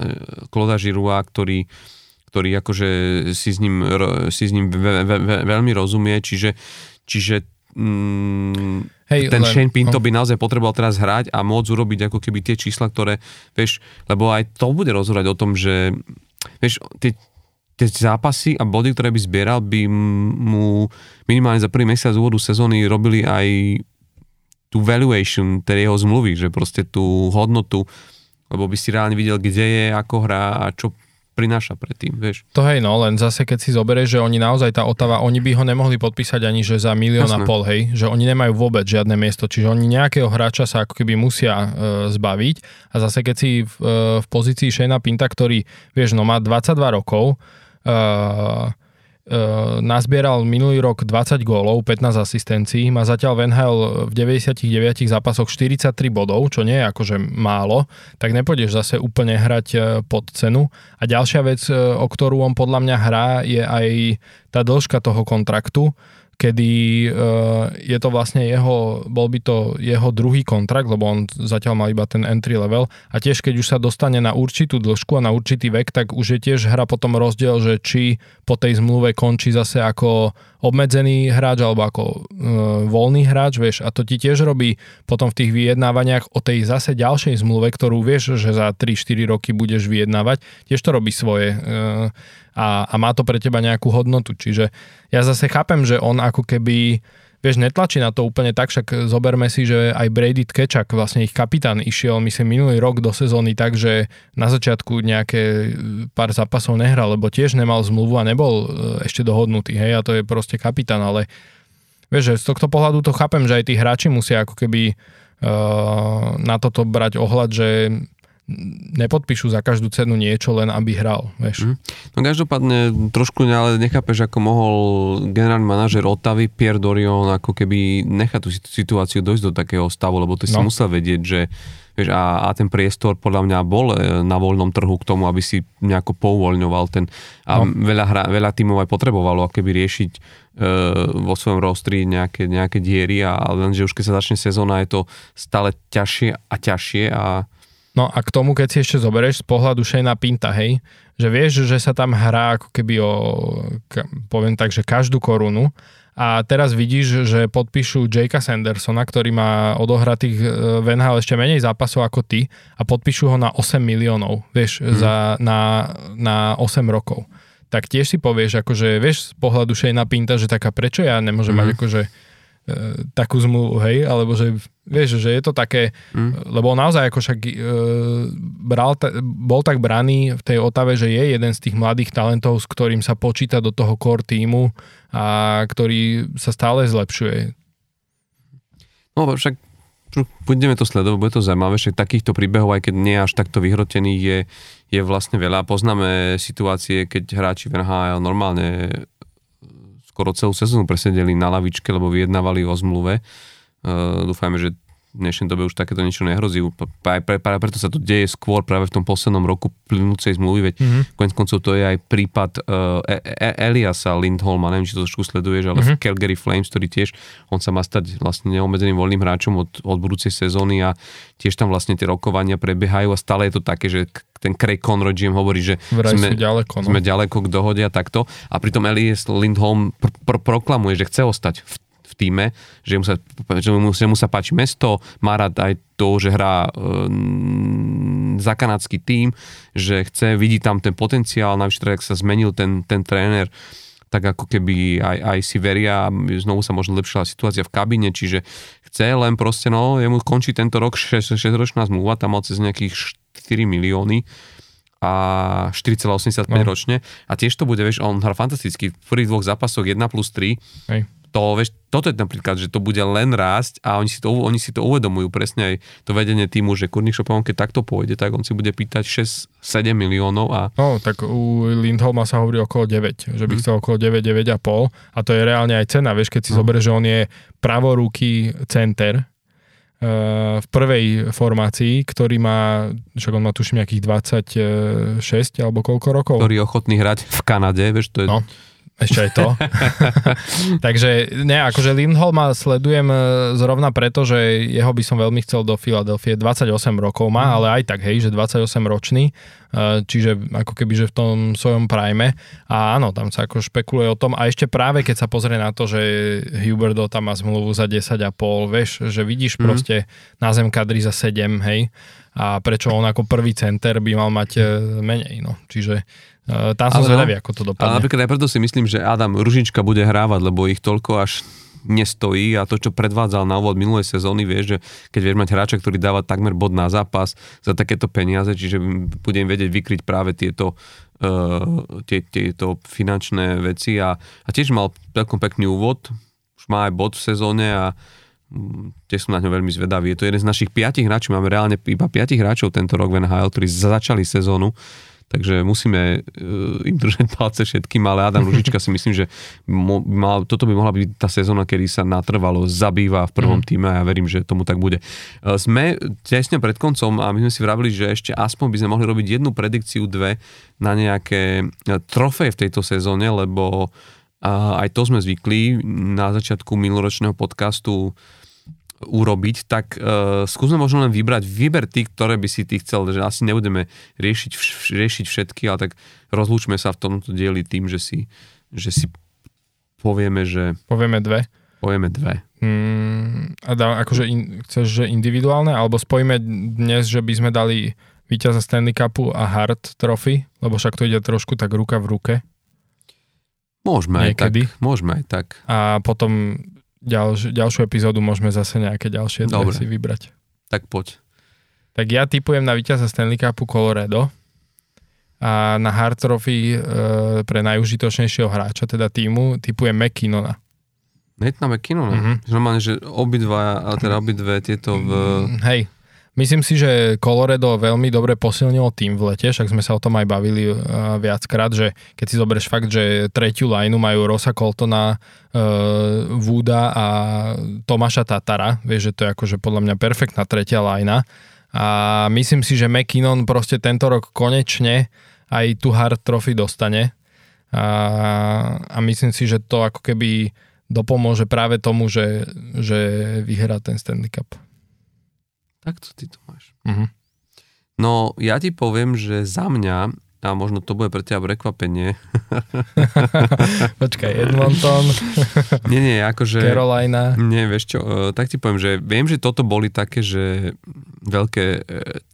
Kloda Žirua, ktorý, ktorý akože si s ním, si s ním ve, ve, ve, veľmi rozumie, čiže, čiže mm, Hej, ten len, Shane Pinto no. by naozaj potreboval teraz hrať a môcť urobiť ako keby tie čísla, ktoré, vieš, lebo aj to bude rozhodovať o tom, že vieš, tie, tie zápasy a body, ktoré by zbieral, by mu minimálne za prvý mesiac úvodu sezóny robili aj tú valuation tej jeho zmluvy, že proste tú hodnotu, lebo by si reálne videl, kde je, ako hrá a čo prináša predtým, vieš. To hej, no, len zase keď si zoberieš, že oni naozaj tá Otava, oni by ho nemohli podpísať ani že za milión a pol, hej, že oni nemajú vôbec žiadne miesto, čiže oni nejakého hráča sa ako keby musia e, zbaviť a zase keď si v, e, v pozícii Shayna Pinta, ktorý, vieš, no má 22 rokov, uh, nazbieral minulý rok 20 gólov, 15 asistencií, má zatiaľ v NHL v 99 zápasoch 43 bodov, čo nie je akože málo, tak nepôjdeš zase úplne hrať uh, pod cenu. A ďalšia vec, uh, o ktorú on podľa mňa hrá, je aj tá dĺžka toho kontraktu, kedy uh, je to vlastne jeho, bol by to jeho druhý kontrakt, lebo on zatiaľ mal iba ten entry level. A tiež keď už sa dostane na určitú dĺžku a na určitý vek, tak už je tiež hra potom rozdiel, že či po tej zmluve končí zase ako obmedzený hráč alebo ako e, voľný hráč, vieš, a to ti tiež robí potom v tých vyjednávaniach o tej zase ďalšej zmluve, ktorú vieš, že za 3-4 roky budeš vyjednávať, tiež to robí svoje e, a, a má to pre teba nejakú hodnotu. Čiže ja zase chápem, že on ako keby vieš, netlačí na to úplne tak, však zoberme si, že aj Brady Tkečak, vlastne ich kapitán, išiel, myslím, minulý rok do sezóny tak, že na začiatku nejaké e, pár zápasov nehral, lebo tiež nemal zmluvu a nebol e, ešte dohodnutý, hej, a to je proste kapitán, ale vieš, že z tohto pohľadu to chápem, že aj tí hráči musia ako keby uh, na toto brať ohľad, že nepodpíšu za každú cenu niečo, len aby hral, vieš. Mm. No každopádne trošku ale nechápeš, ako mohol generálny manažer Otavy Pierre Dorion ako keby nechať tú situáciu dojsť do takého stavu, lebo ty no. si musel vedieť, že vieš, a, a ten priestor podľa mňa bol e, na voľnom trhu k tomu, aby si nejako pouvoľňoval ten a no. veľa, hra, veľa tímov aj potrebovalo ako keby riešiť e, vo svojom rostri nejaké, nejaké diery a lenže už keď sa začne sezóna, je to stále ťažšie a ťažšie a No a k tomu, keď si ešte zoberieš z pohľadu Shayna Pinta, hej, že vieš, že sa tam hrá ako keby o, poviem tak, že každú korunu a teraz vidíš, že podpíšu Jakea Sandersona, ktorý má odohratých e, v NHL ešte menej zápasov ako ty a podpíšu ho na 8 miliónov, vieš, hmm. za, na, na 8 rokov. Tak tiež si povieš, akože vieš z pohľadu Shayna Pinta, že taká prečo ja nemôžem hmm. mať akože E, takú zmluvu, hej, alebo že vieš, že je to také, mm. lebo naozaj ako však e, bral, bol tak braný v tej Otave, že je jeden z tých mladých talentov, s ktorým sa počíta do toho core týmu a ktorý sa stále zlepšuje. No však budeme to sledovať, bude to zaujímavé, že takýchto príbehov, aj keď nie až takto vyhrotený, je, je vlastne veľa. Poznáme situácie, keď hráči v NHL normálne skoro celú sezónu presedeli na lavičke, lebo vyjednávali o zmluve. Uh, dúfajme, že v dnešnej dobe už takéto niečo nehrozí. Práve, práve preto sa to deje skôr práve v tom poslednom roku plynúcej zmluvy, veď mm-hmm. konec koncov to je aj prípad uh, e- e- Eliasa Lindholma, neviem, či to trošku sleduješ, ale mm-hmm. v Calgary Flames, ktorý tiež, on sa má stať vlastne neobmedzeným voľným hráčom od, od budúcej sezóny a tiež tam vlastne tie rokovania prebiehajú a stále je to také, že ten Craig Conroy GM hovorí, že sme ďaleko, no. sme ďaleko k dohode a takto. A pritom Elias Lindholm pr- pr- proklamuje, že chce ostať v v týme, že mu sa, že mu, že mu sa páči mesto, má rád aj to, že hrá e, za kanadský tým, že chce, vidí tam ten potenciál, navyše teda, ak sa zmenil ten, ten tréner, tak ako keby aj, aj si veria, znovu sa možno lepšila situácia v kabíne, čiže chce len proste, no, jemu končí tento rok 6-ročná zmluva, tam mal cez nejakých 4 milióny a 4,85 no. ročne. A tiež to bude, vieš, on hrá fantasticky v prvých dvoch zápasoch 1 plus 3 Hej to, vieš, toto je napríklad, že to bude len rásť a oni si to, oni si to uvedomujú presne aj to vedenie týmu, že Kurník Šopovon, keď takto pôjde, tak on si bude pýtať 6-7 miliónov a... No, tak u Lindholma sa hovorí okolo 9, že by hmm. chcel okolo 9, 9,5 a to je reálne aj cena, vieš, keď si no. zoberieš, že on je pravorúky center, eh, v prvej formácii, ktorý má, však on má tuším nejakých 26 alebo koľko rokov. Ktorý je ochotný hrať v Kanade, vieš, to je... No ešte aj to. Takže ne, akože Lindholma sledujem e, zrovna preto, že jeho by som veľmi chcel do Filadelfie. 28 rokov má, mm. ale aj tak, hej, že 28 ročný, e, čiže ako keby, že v tom svojom prime. A áno, tam sa ako špekuluje o tom. A ešte práve, keď sa pozrie na to, že Huberdo tam má zmluvu za 10,5, vieš, že vidíš mm. proste na zem kadri za 7, hej, a prečo on ako prvý center by mal mať e, menej, no. Čiže tam som zvedavý, no, ako to dopadne. Ale napríklad aj preto si myslím, že Adam Ružička bude hrávať, lebo ich toľko až nestojí a to, čo predvádzal na úvod minulej sezóny, vieš, že keď vieš mať hráča, ktorý dáva takmer bod na zápas za takéto peniaze, čiže budem vedieť vykryť práve tieto, uh, tie, tieto finančné veci a, a tiež mal taký pekný úvod, už má aj bod v sezóne a mm, tiež som na ňo veľmi zvedavý. Je to jeden z našich piatich hráčov, máme reálne iba piatich hráčov tento rok v NHL, ktorí začali sezónu takže musíme uh, im držať palce všetkým, ale Adam Ružička si myslím, že mal, toto by mohla byť tá sezóna, kedy sa natrvalo zabýva v prvom mm. týme a ja verím, že tomu tak bude. Uh, sme tesne pred koncom a my sme si vravili, že ešte aspoň by sme mohli robiť jednu predikciu, dve na nejaké e, trofeje v tejto sezóne, lebo aj to sme zvykli na začiatku minuloročného podcastu urobiť, tak uh, skúsme možno len vybrať, vyber ty, ktoré by si ty chcel, že asi nebudeme riešiť, riešiť všetky, ale tak rozlúčme sa v tomto dieli tým, že si, že si povieme, že... Povieme dve? Povieme dve. Hmm, a dá, akože in, chceš, že individuálne, alebo spojíme dnes, že by sme dali víťaza Stanley Cupu a Hart Trophy, lebo však to ide trošku tak ruka v ruke. Môžeme Niekedy. aj tak. Môžeme aj tak. A potom ďalš, ďalšiu epizódu môžeme zase nejaké ďalšie Dobre. si vybrať. Tak poď. Tak ja typujem na víťaza Stanley Cupu Colorado a na Hard Trophy e, pre najužitočnejšieho hráča, teda týmu, typujem McKinnona. Natana McKinnona? Mm-hmm. Normálne, že obidva, teda obidve tieto v... Mm, hej, Myslím si, že Colorado veľmi dobre posilnilo tým v lete, však sme sa o tom aj bavili uh, viackrát, že keď si zoberieš fakt, že tretiu lineu majú Rosa Coltona, uh, Wooda a Tomáša Tatara, vieš, že to je akože podľa mňa perfektná tretia lajna a myslím si, že McKinnon proste tento rok konečne aj tu hard trophy dostane a, a myslím si, že to ako keby dopomôže práve tomu, že, že vyhrá ten Stanley Cup. Tak to ty to máš. Uh-huh. No, ja ti poviem, že za mňa, a možno to bude pre teba prekvapenie. Počkaj, Edmonton. nie, nie, akože... Carolina. Nie, vieš čo, e, tak ti poviem, že viem, že toto boli také, že veľké e,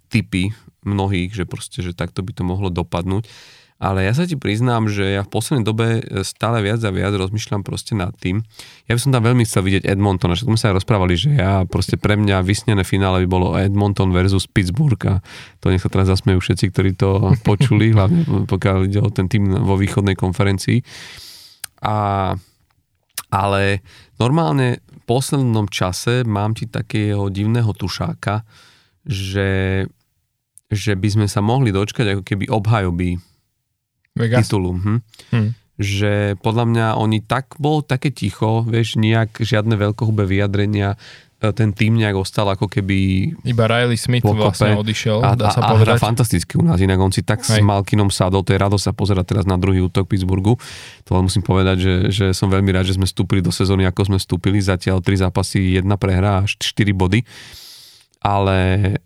typy mnohých, že proste, že takto by to mohlo dopadnúť. Ale ja sa ti priznám, že ja v poslednej dobe e, stále viac a viac rozmýšľam proste nad tým. Ja by som tam veľmi chcel vidieť Edmonton, že sme sa aj rozprávali, že ja proste pre mňa vysnené finále by bolo Edmonton versus Pittsburgh a to nech sa teraz zasmejú všetci, ktorí to počuli, hlavne pokiaľ ide o ten tým vo východnej konferencii. A, ale normálne v poslednom čase mám ti takého divného tušáka, že, že by sme sa mohli dočkať ako keby obhajoby Vegas. titulu. Hm. Hm. že podľa mňa oni tak, bolo také ticho, vieš, nejak žiadne veľkohubé vyjadrenia, e, ten tým nejak ostal ako keby... Iba Riley Smith vlastne odišiel, a, dá sa a, povedať. A fantasticky u nás, inak on si tak Hej. s Malkinom sadol, to je rado sa pozerať teraz na druhý útok Pittsburghu. To len musím povedať, že, že som veľmi rád, že sme vstúpili do sezóny, ako sme vstúpili, zatiaľ tri zápasy, jedna prehra a 4 body ale,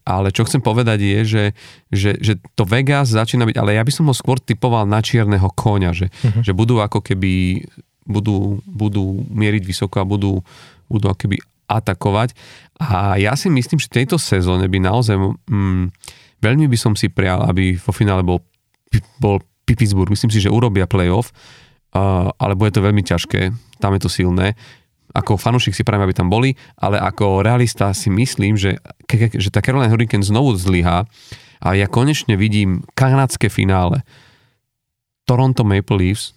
ale čo chcem povedať je, že, že, že to Vegas začína byť, ale ja by som ho skôr typoval na čierneho koňa, že, uh-huh. že budú ako keby budú, budú mieriť vysoko a budú, budú ako keby atakovať. A ja si myslím, že v tejto sezóne by naozaj mm, veľmi by som si prial, aby vo finále bol, bol Pittsburgh. Myslím si, že urobia playoff, uh, ale bude to veľmi ťažké. Tam je to silné ako fanúšik si prajem, aby tam boli, ale ako realista si myslím, že, že tá Carolina Hurricane znovu zlyhá a ja konečne vidím kanadské finále Toronto Maple Leafs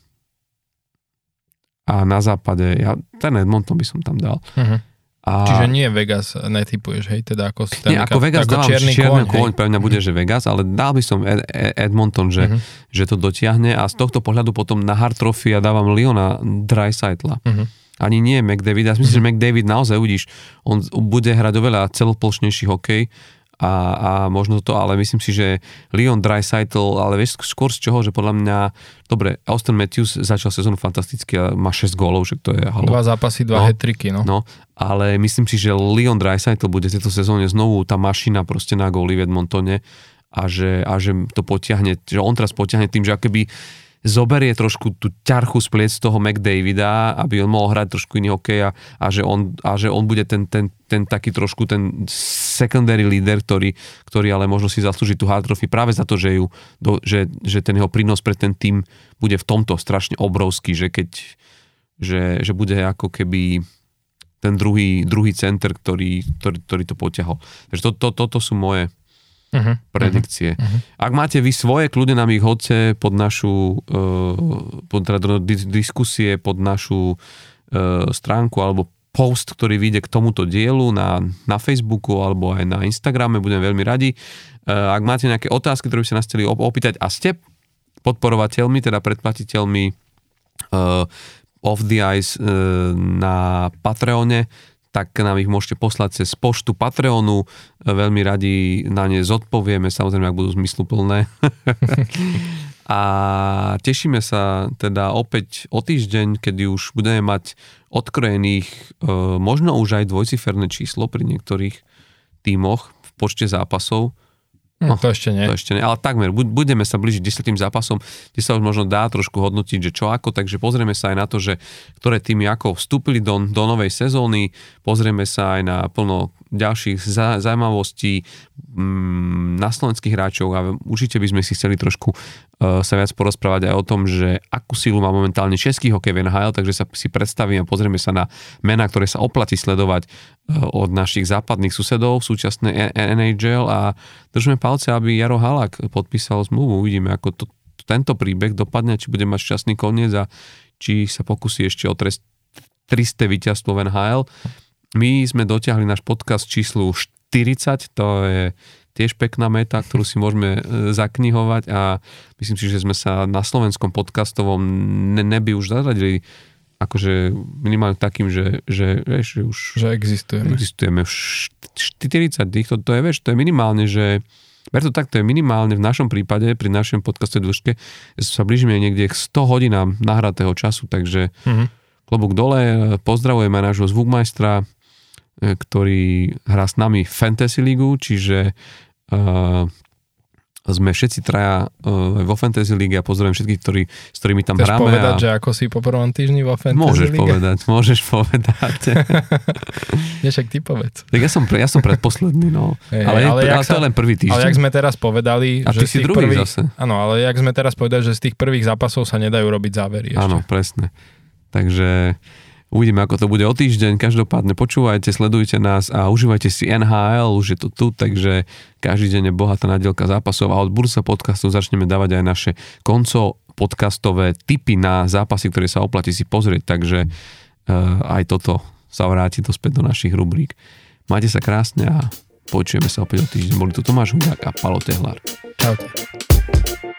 a na západe, ja, ten Edmonton by som tam dal. Uh-huh. A... Čiže nie Vegas netypuješ, hej, teda ako Nie, ako Vegas ako dávam čierny, čierny kôň, pre mňa bude, uh-huh. že Vegas, ale dal by som Ed, Edmonton, že, uh-huh. že to dotiahne a z tohto pohľadu potom na Hard Trophy ja dávam Leona Dreisaitla. Uh-huh ani nie McDavid. Ja si myslím, že McDavid naozaj uvidíš, on bude hrať oveľa celoplošnejší hokej a, a možno to, ale myslím si, že Leon Dreisaitl, ale vieš skôr z čoho, že podľa mňa, dobre, Austin Matthews začal sezónu fantasticky a má 6 gólov, že to je halo. Dva zápasy, dva no, hetriky, no. no. ale myslím si, že Leon Dreisaitl bude v tejto sezóne znovu tá mašina proste na góly v Edmontone a že, a že to potiahne, že on teraz potiahne tým, že akoby zoberie trošku tú ťarchu z pliec toho McDavida, aby on mohol hrať trošku iný hokej a, a, že, on, a že on bude ten, ten, ten taký trošku ten secondary leader, ktorý, ktorý ale možno si zaslúži tú hard práve za to, že, ju, do, že, že ten jeho prínos pre ten tým bude v tomto strašne obrovský, že keď že, že bude ako keby ten druhý, druhý center, ktorý, ktorý, ktorý to poťahol. Takže to, to, toto sú moje uh-huh, predikcie. Uh-huh. Ak máte vy svoje, kľudne nám ich hodce pod našu uh, pod teda diskusie, pod našu uh, stránku alebo post, ktorý vyjde k tomuto dielu na, na Facebooku alebo aj na Instagrame, budem veľmi radi. Uh, ak máte nejaké otázky, ktoré by ste nás chceli opýtať a ste podporovateľmi, teda predplatiteľmi uh, Off the Ice uh, na Patreone, tak nám ich môžete poslať cez poštu Patreonu. Veľmi radi na ne zodpovieme, samozrejme, ak budú zmysluplné. a tešíme sa teda opäť o týždeň, kedy už budeme mať odkrojených e, možno už aj dvojciferné číslo pri niektorých tímoch v počte zápasov. No, to ešte nie. To ešte nie, ale takmer. Budeme sa blížiť desetým zápasom, kde sa už možno dá trošku hodnotiť, že čo ako, takže pozrieme sa aj na to, že ktoré týmy ako vstúpili do, do novej sezóny, pozrieme sa aj na plno ďalších zaujímavostí mm, na slovenských hráčov. A určite by sme si chceli trošku uh, sa viac porozprávať aj o tom, že akú silu má momentálne český hokej v NHL, takže sa si predstavíme a pozrieme sa na mená, ktoré sa oplatí sledovať uh, od našich západných susedov v súčasnej NHL a držme palce, aby Jaro Halak podpísal zmluvu. Uvidíme, ako to, tento príbeh dopadne, či bude mať šťastný koniec a či sa pokusí ešte o trest 300 víťazstvo v NHL. My sme dotiahli náš podcast číslu 40, to je tiež pekná meta, ktorú si môžeme e, zaknihovať a myslím si, že sme sa na slovenskom podcastovom neby už zaradili akože minimálne takým, že, že, vieš, že už... Že existujeme. Existujeme. 40 týchto, to je, vieš, to je minimálne, že Ber to tak, to je minimálne v našom prípade, pri našom podcaste dĺžke, sa blížime niekde k 100 hodinám nahratého času, takže mm-hmm. klobúk dole, pozdravujeme nášho zvukmajstra, E, ktorý hrá s nami Fantasy Ligu, čiže uh, sme všetci traja uh, vo Fantasy League a pozdravujem všetkých, ktorí, s ktorými tam Chceš hráme. povedať, a... že ako si po prvom týždni vo Fantasy môžeš League? Povedať, môžeš povedať, Nie, však ty povedz. Tak ja som, pre, ja som predposledný, no. Hey, ale, ale, ale to sa, je len prvý týždeň. Ale jak sme teraz povedali, a že ty si druhý prvých, zase. Áno, ale jak sme teraz povedali, že z tých prvých zápasov sa nedajú robiť závery ešte. Áno, presne. Takže Uvidíme, ako to bude o týždeň. Každopádne počúvajte, sledujte nás a užívajte si NHL, už je to tu, takže každý deň je bohatá nadielka zápasov a od Bursa podcastu začneme dávať aj naše konco podcastové tipy na zápasy, ktoré sa oplatí si pozrieť, takže uh, aj toto sa vráti to späť do našich rubrík. Majte sa krásne a počujeme sa opäť o týždeň. Boli tu Tomáš Hudák a Palo Tehlar. Čaute.